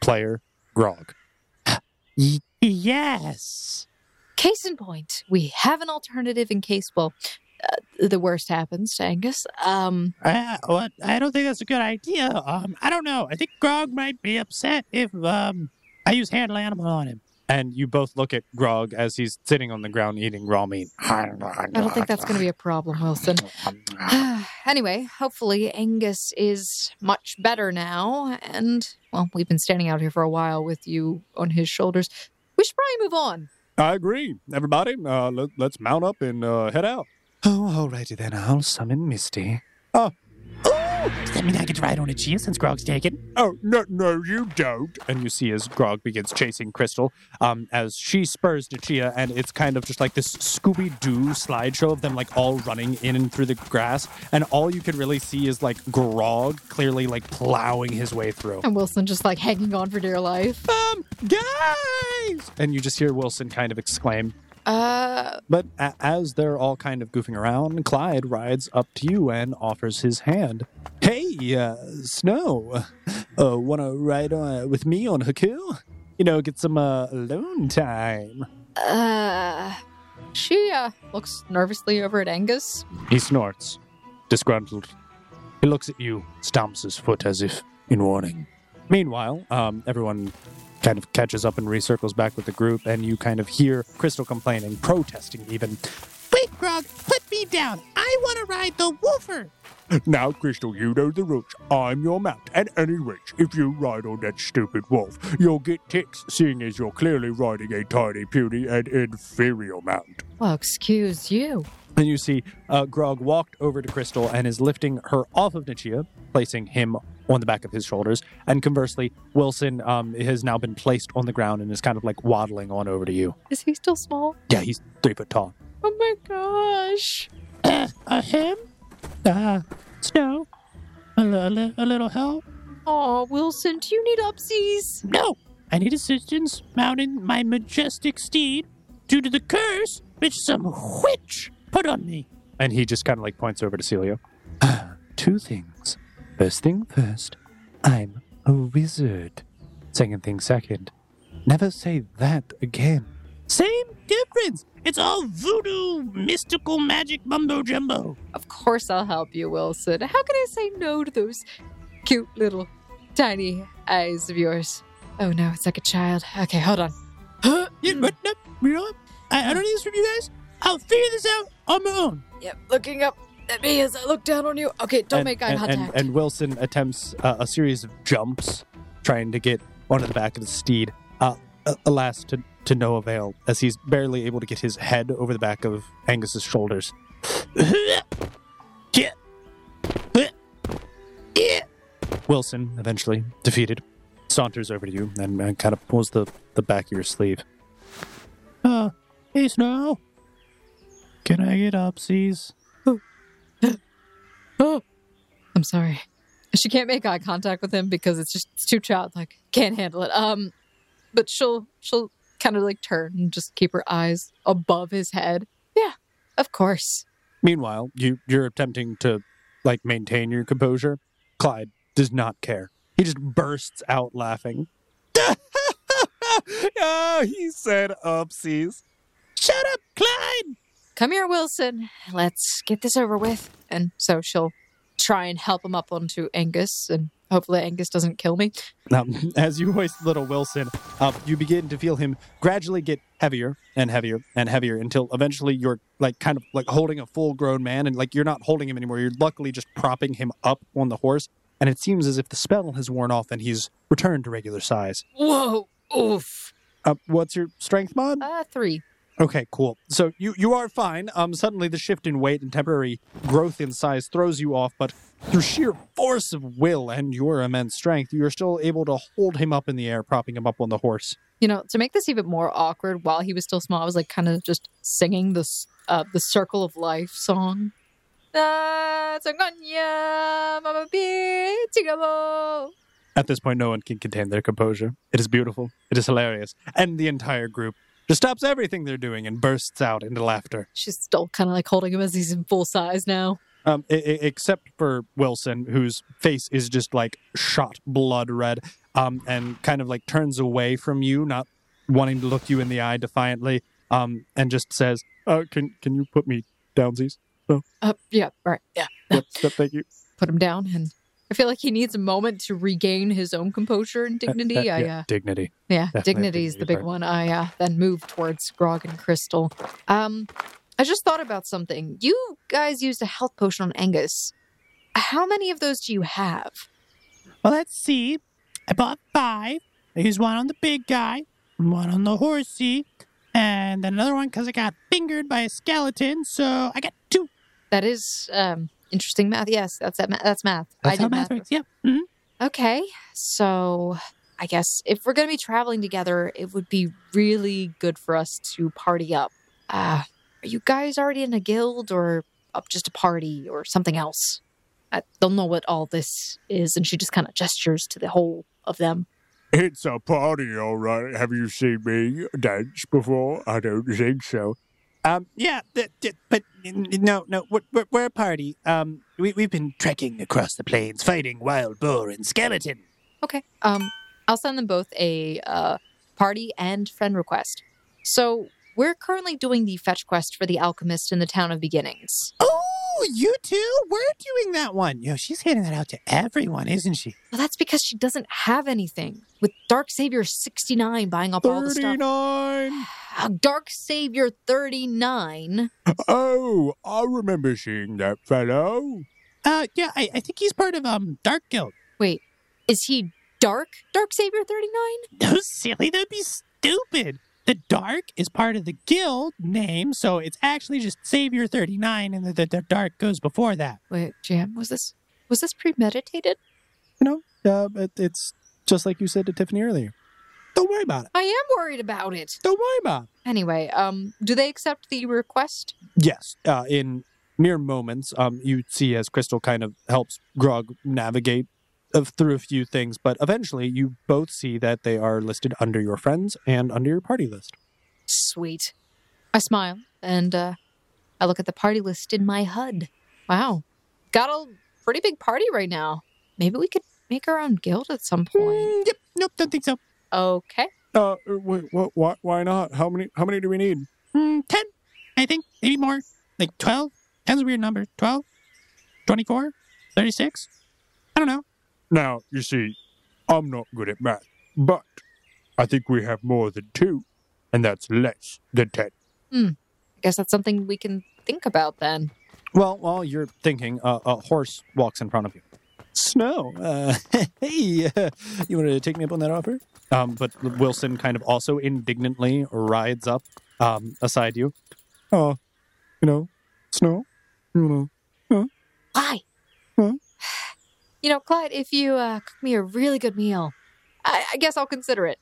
Player Grog. Y- yes. Case in point, we have an alternative in case, well, uh, the worst happens to Angus. Um, Uh, what? I don't think that's a good idea. Um, I don't know. I think Grog might be upset if um I use handle animal on him. And you both look at Grog as he's sitting on the ground eating raw meat. I don't think that's going to be a problem, Wilson. anyway, hopefully Angus is much better now, and well, we've been standing out here for a while with you on his shoulders. We should probably move on. I agree. Everybody, uh, let, let's mount up and uh, head out. Oh, alrighty then. I'll summon Misty. Ooh, does that mean I get to ride on Nachia since Grog's taken? Oh, no, no, you don't. And you see as Grog begins chasing Crystal, um, as she spurs to Chia, and it's kind of just like this Scooby Doo slideshow of them like all running in and through the grass, and all you can really see is like Grog clearly like plowing his way through. And Wilson just like hanging on for dear life. Um, guys! And you just hear Wilson kind of exclaim. Uh, But a- as they're all kind of goofing around, Clyde rides up to you and offers his hand. Hey, uh, Snow, uh, want to ride on, with me on Haku? You know, get some uh, alone time. uh, she uh looks nervously over at Angus. He snorts, disgruntled. He looks at you, stamps his foot as if in warning. Meanwhile, um, everyone kind of catches up and recircles back with the group, and you kind of hear Crystal complaining, protesting even. Wait, Grog, put me down. I want to ride the Woofer. Now, Crystal, you know the rules. I'm your mount, and any which, if you ride on that stupid wolf, you'll get ticks, seeing as you're clearly riding a tiny, puny, and inferior mount. Well, excuse you. And you see uh, Grog walked over to Crystal and is lifting her off of Nachia, placing him on the back of his shoulders. And conversely, Wilson um, has now been placed on the ground and is kind of like waddling on over to you. Is he still small? Yeah, he's three foot tall. Oh my gosh. Uh, uh him? Uh, Snow? A, li- a, li- a little help? Oh, Wilson, do you need upsies? No! I need assistance mounting my majestic steed due to the curse which some witch put on me. And he just kind of like points over to Celia. two things. First thing first, I'm a wizard. Second thing second, never say that again. Same difference. It's all voodoo, mystical magic mumbo jumbo. Of course I'll help you, Wilson. How can I say no to those cute little tiny eyes of yours? Oh no, it's like a child. Okay, hold on. Huh? Yeah, but no, you know what? I, I don't need this from you guys. I'll figure this out on my own. Yep, looking up at me as I look down on you. Okay, don't and, make eye and, contact. and, and Wilson attempts uh, a series of jumps, trying to get onto the back of the steed. Uh, uh, alas, to, to no avail, as he's barely able to get his head over the back of Angus's shoulders. yeah. Yeah. Wilson, eventually defeated, saunters over to you and, and kind of pulls the, the back of your sleeve. Uh, hey, Snow. Can I get upsies? oh, oh. I'm sorry. She can't make eye contact with him because it's just it's too childlike. Can't handle it. Um, but she'll she'll kind of like turn and just keep her eyes above his head. Yeah, of course. Meanwhile, you you're attempting to like maintain your composure. Clyde does not care. He just bursts out laughing. oh, he said upsies. Shut up, Clyde. Come here, Wilson. Let's get this over with. And so she'll try and help him up onto Angus, and hopefully Angus doesn't kill me. Um, as you hoist little Wilson up, you begin to feel him gradually get heavier and heavier and heavier until eventually you're like kind of like holding a full grown man and like you're not holding him anymore. You're luckily just propping him up on the horse. And it seems as if the spell has worn off and he's returned to regular size. Whoa! Oof. Uh, what's your strength mod? Uh, three. Okay, cool. So you you are fine. Um, suddenly the shift in weight and temporary growth in size throws you off, but through sheer force of will and your immense strength, you are still able to hold him up in the air, propping him up on the horse. You know, to make this even more awkward, while he was still small, I was like kind of just singing this uh, the Circle of Life song. Tsanganya, Mama Bi, Tigabo. At this point, no one can contain their composure. It is beautiful. It is hilarious, and the entire group just stops everything they're doing and bursts out into laughter. She's still kind of like holding him as he's in full size now. Um, I- I- except for Wilson, whose face is just like shot blood red, um, and kind of like turns away from you, not wanting to look you in the eye defiantly, um, and just says, uh, "Can can you put me downsies? Uh, yeah, right, yeah. Yep, yep, thank you." Put him down, and I feel like he needs a moment to regain his own composure and dignity. Uh, uh, I, yeah, uh, dignity. Yeah, Definitely is the big part. one. I uh, then move towards Grog and Crystal. Um, I just thought about something. You guys used a health potion on Angus. How many of those do you have? Well, let's see. I bought five. I used one on the big guy, one on the horsey, and then another one because I got fingered by a skeleton. So I got two. That is um interesting math. Yes, that's that. Ma- that's math. I That's how did math works. Yeah. hmm Okay, so I guess if we're gonna be traveling together, it would be really good for us to party up. Uh, are you guys already in a guild or up just a party or something else? I don't know what all this is, and she just kind of gestures to the whole of them. It's a party, all right. Have you seen me dance before? I don't think so. Um, yeah, th- th- but no, no, we're, we're a party. Um, we, we've been trekking across the plains, fighting wild boar and skeleton. Okay. Um, I'll send them both a uh, party and friend request. So we're currently doing the fetch quest for the alchemist in the town of beginnings. Oh, you too? We're doing that one. Yo, she's handing that out to everyone, isn't she? Well, that's because she doesn't have anything. With Dark Savior 69 buying up all the stuff. 39. Dark Savior 39. Oh, I remember seeing that fellow. Uh. Yeah. I, I think he's part of um Dark Guild. Wait, is he Dark Dark Savior 39? No, silly. That'd be stupid. The Dark is part of the guild name, so it's actually just Savior 39, and the, the, the Dark goes before that. Wait, Jam, was this was this premeditated? You know, uh, it, it's just like you said to Tiffany earlier. Don't worry about it. I am worried about it. Don't worry about it. Anyway, um, do they accept the request? Yes, uh, in mere moments, um, you see as Crystal kind of helps Grog navigate of, through a few things, but eventually you both see that they are listed under your friends and under your party list. Sweet. I smile and uh, I look at the party list in my HUD. Wow. Got a pretty big party right now. Maybe we could make our own guild at some point. Mm, yep. Nope. Don't think so. Okay. Uh, wait, what, why, why not? How many, how many do we need? Mm, 10, I think. Maybe more. Like 12? 10's a weird number. 12? 24? 36? I don't know. Now, you see, I'm not good at math, but I think we have more than two, and that's less than ten. Hmm. I guess that's something we can think about then. Well, while you're thinking, uh, a horse walks in front of you. Snow, uh, hey, uh, you want to take me up on that offer? Um, but Wilson kind of also indignantly rides up um, aside you. Oh, you know, Snow, you know, Why? Huh? You know, Clyde, if you uh, cook me a really good meal, I, I guess I'll consider it.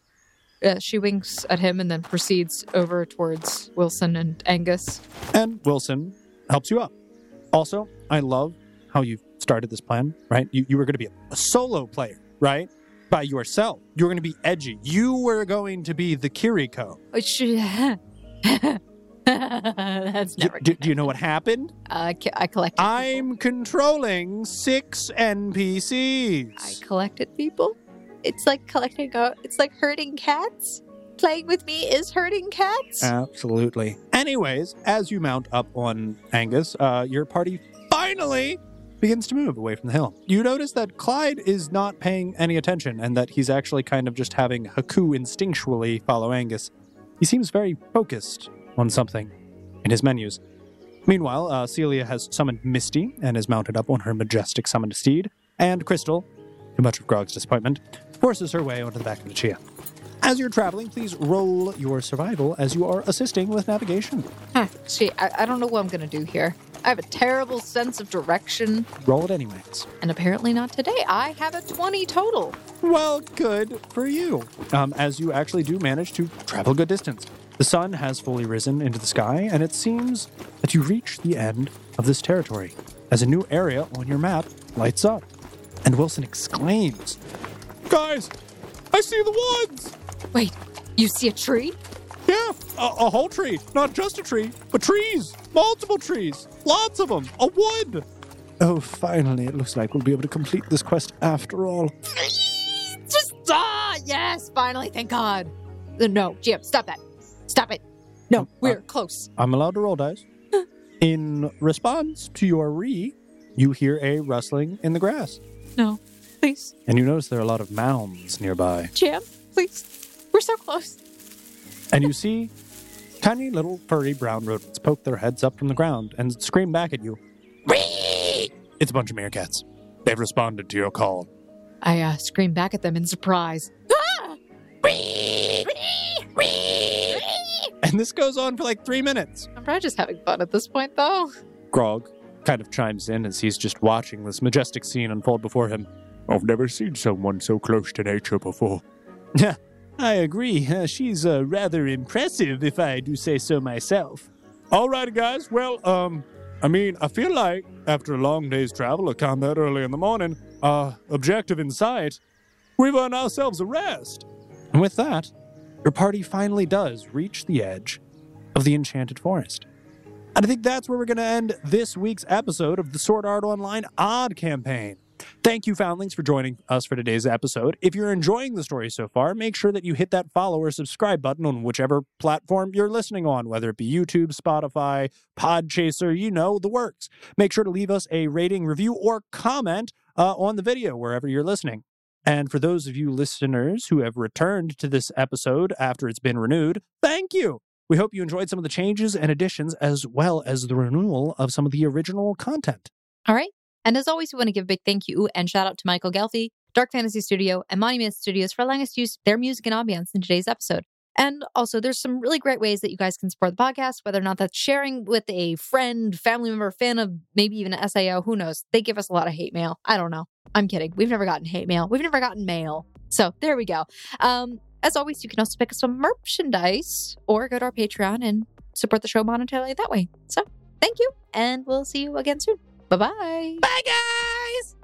Uh, she winks at him and then proceeds over towards Wilson and Angus. and Wilson helps you up. Also, I love how you started this plan, right? You, you were going to be a solo player, right? By yourself. You were going to be edgy. You were going to be the Kirito. Oh, That's Do, never. do, do you know what happened? Uh, I, collected. people. I'm controlling six NPCs. I collected people. It's like collecting. A, it's like herding cats. Playing with me is herding cats. Absolutely. Anyways, as you mount up on Angus, uh, your party finally begins to move away from the hill. You notice that Clyde is not paying any attention and that he's actually kind of just having Haku instinctually follow Angus. He seems very focused on something in his menus. Meanwhile, uh, Celia has summoned Misty and is mounted up on her majestic summoned steed, and Crystal, to much of Grog's disappointment, forces her way onto the back of the Chia. As you're traveling, please roll your survival as you are assisting with navigation. Huh. See, I, I don't know what I'm gonna do here. I have a terrible sense of direction, Roll it anyways. and apparently not today. I have a 20 total. Well, good for you. Um, as you actually do manage to travel a good distance. The sun has fully risen into the sky, and it seems that you reach the end of this territory as a new area on your map lights up. And Wilson exclaims, Guys, I see the woods. Wait, you see a tree? Yeah, a, a whole tree, not just a tree, but trees, multiple trees, lots of them, a wood. Oh, finally, it looks like we'll be able to complete this quest after all. Just ah, yes, finally, thank God. Uh, No, Jim, stop that. Stop it. No, we're close. I'm allowed to roll dice. In response to your re, you hear a rustling in the grass, No, please, and you notice there are a lot of mounds nearby. Jim, please. We're so close. And you see tiny little furry brown rodents poke their heads up from the ground and scream back at you. It's a bunch of meerkats. They've responded to your call. I uh, scream back at them in surprise. Ah! And this goes on for like three minutes. I'm probably just having fun at this point, though. Grog kind of chimes in as he's just watching this majestic scene unfold before him. I've never seen someone so close to nature before. I agree. Uh, she's uh, rather impressive, if I do say so myself. All right, guys. Well, um, I mean, I feel like after a long day's travel, a combat early in the morning, uh, objective in sight, we've earned ourselves a rest. And with that, your party finally does reach the edge of the Enchanted Forest. And I think that's where we're going to end this week's episode of the Sword Art Online Odd Campaign. Thank you, Foundlings, for joining us for today's episode. If you're enjoying the story so far, make sure that you hit that follow or subscribe button on whichever platform you're listening on, whether it be YouTube, Spotify, Podchaser, you know, the works. Make sure to leave us a rating, review, or comment uh, on the video wherever you're listening. And for those of you listeners who have returned to this episode after it's been renewed, thank you. We hope you enjoyed some of the changes and additions as well as the renewal of some of the original content. All right. And as always, we want to give a big thank you and shout out to Michael Ghelfi, Dark Fantasy Studio, and Monument Studios for allowing us to use their music and ambiance in today's episode. And also, there's some really great ways that you guys can support the podcast, whether or not that's sharing with a friend, family member, fan of maybe even an SAO. Who knows? They give us a lot of hate mail. I don't know. I'm kidding. We've never gotten hate mail. We've never gotten mail. So there we go. Um, as always, you can also pick up some merchandise or go to our Patreon and support the show monetarily that way. So thank you, and we'll see you again soon. Bye-bye. Bye, guys.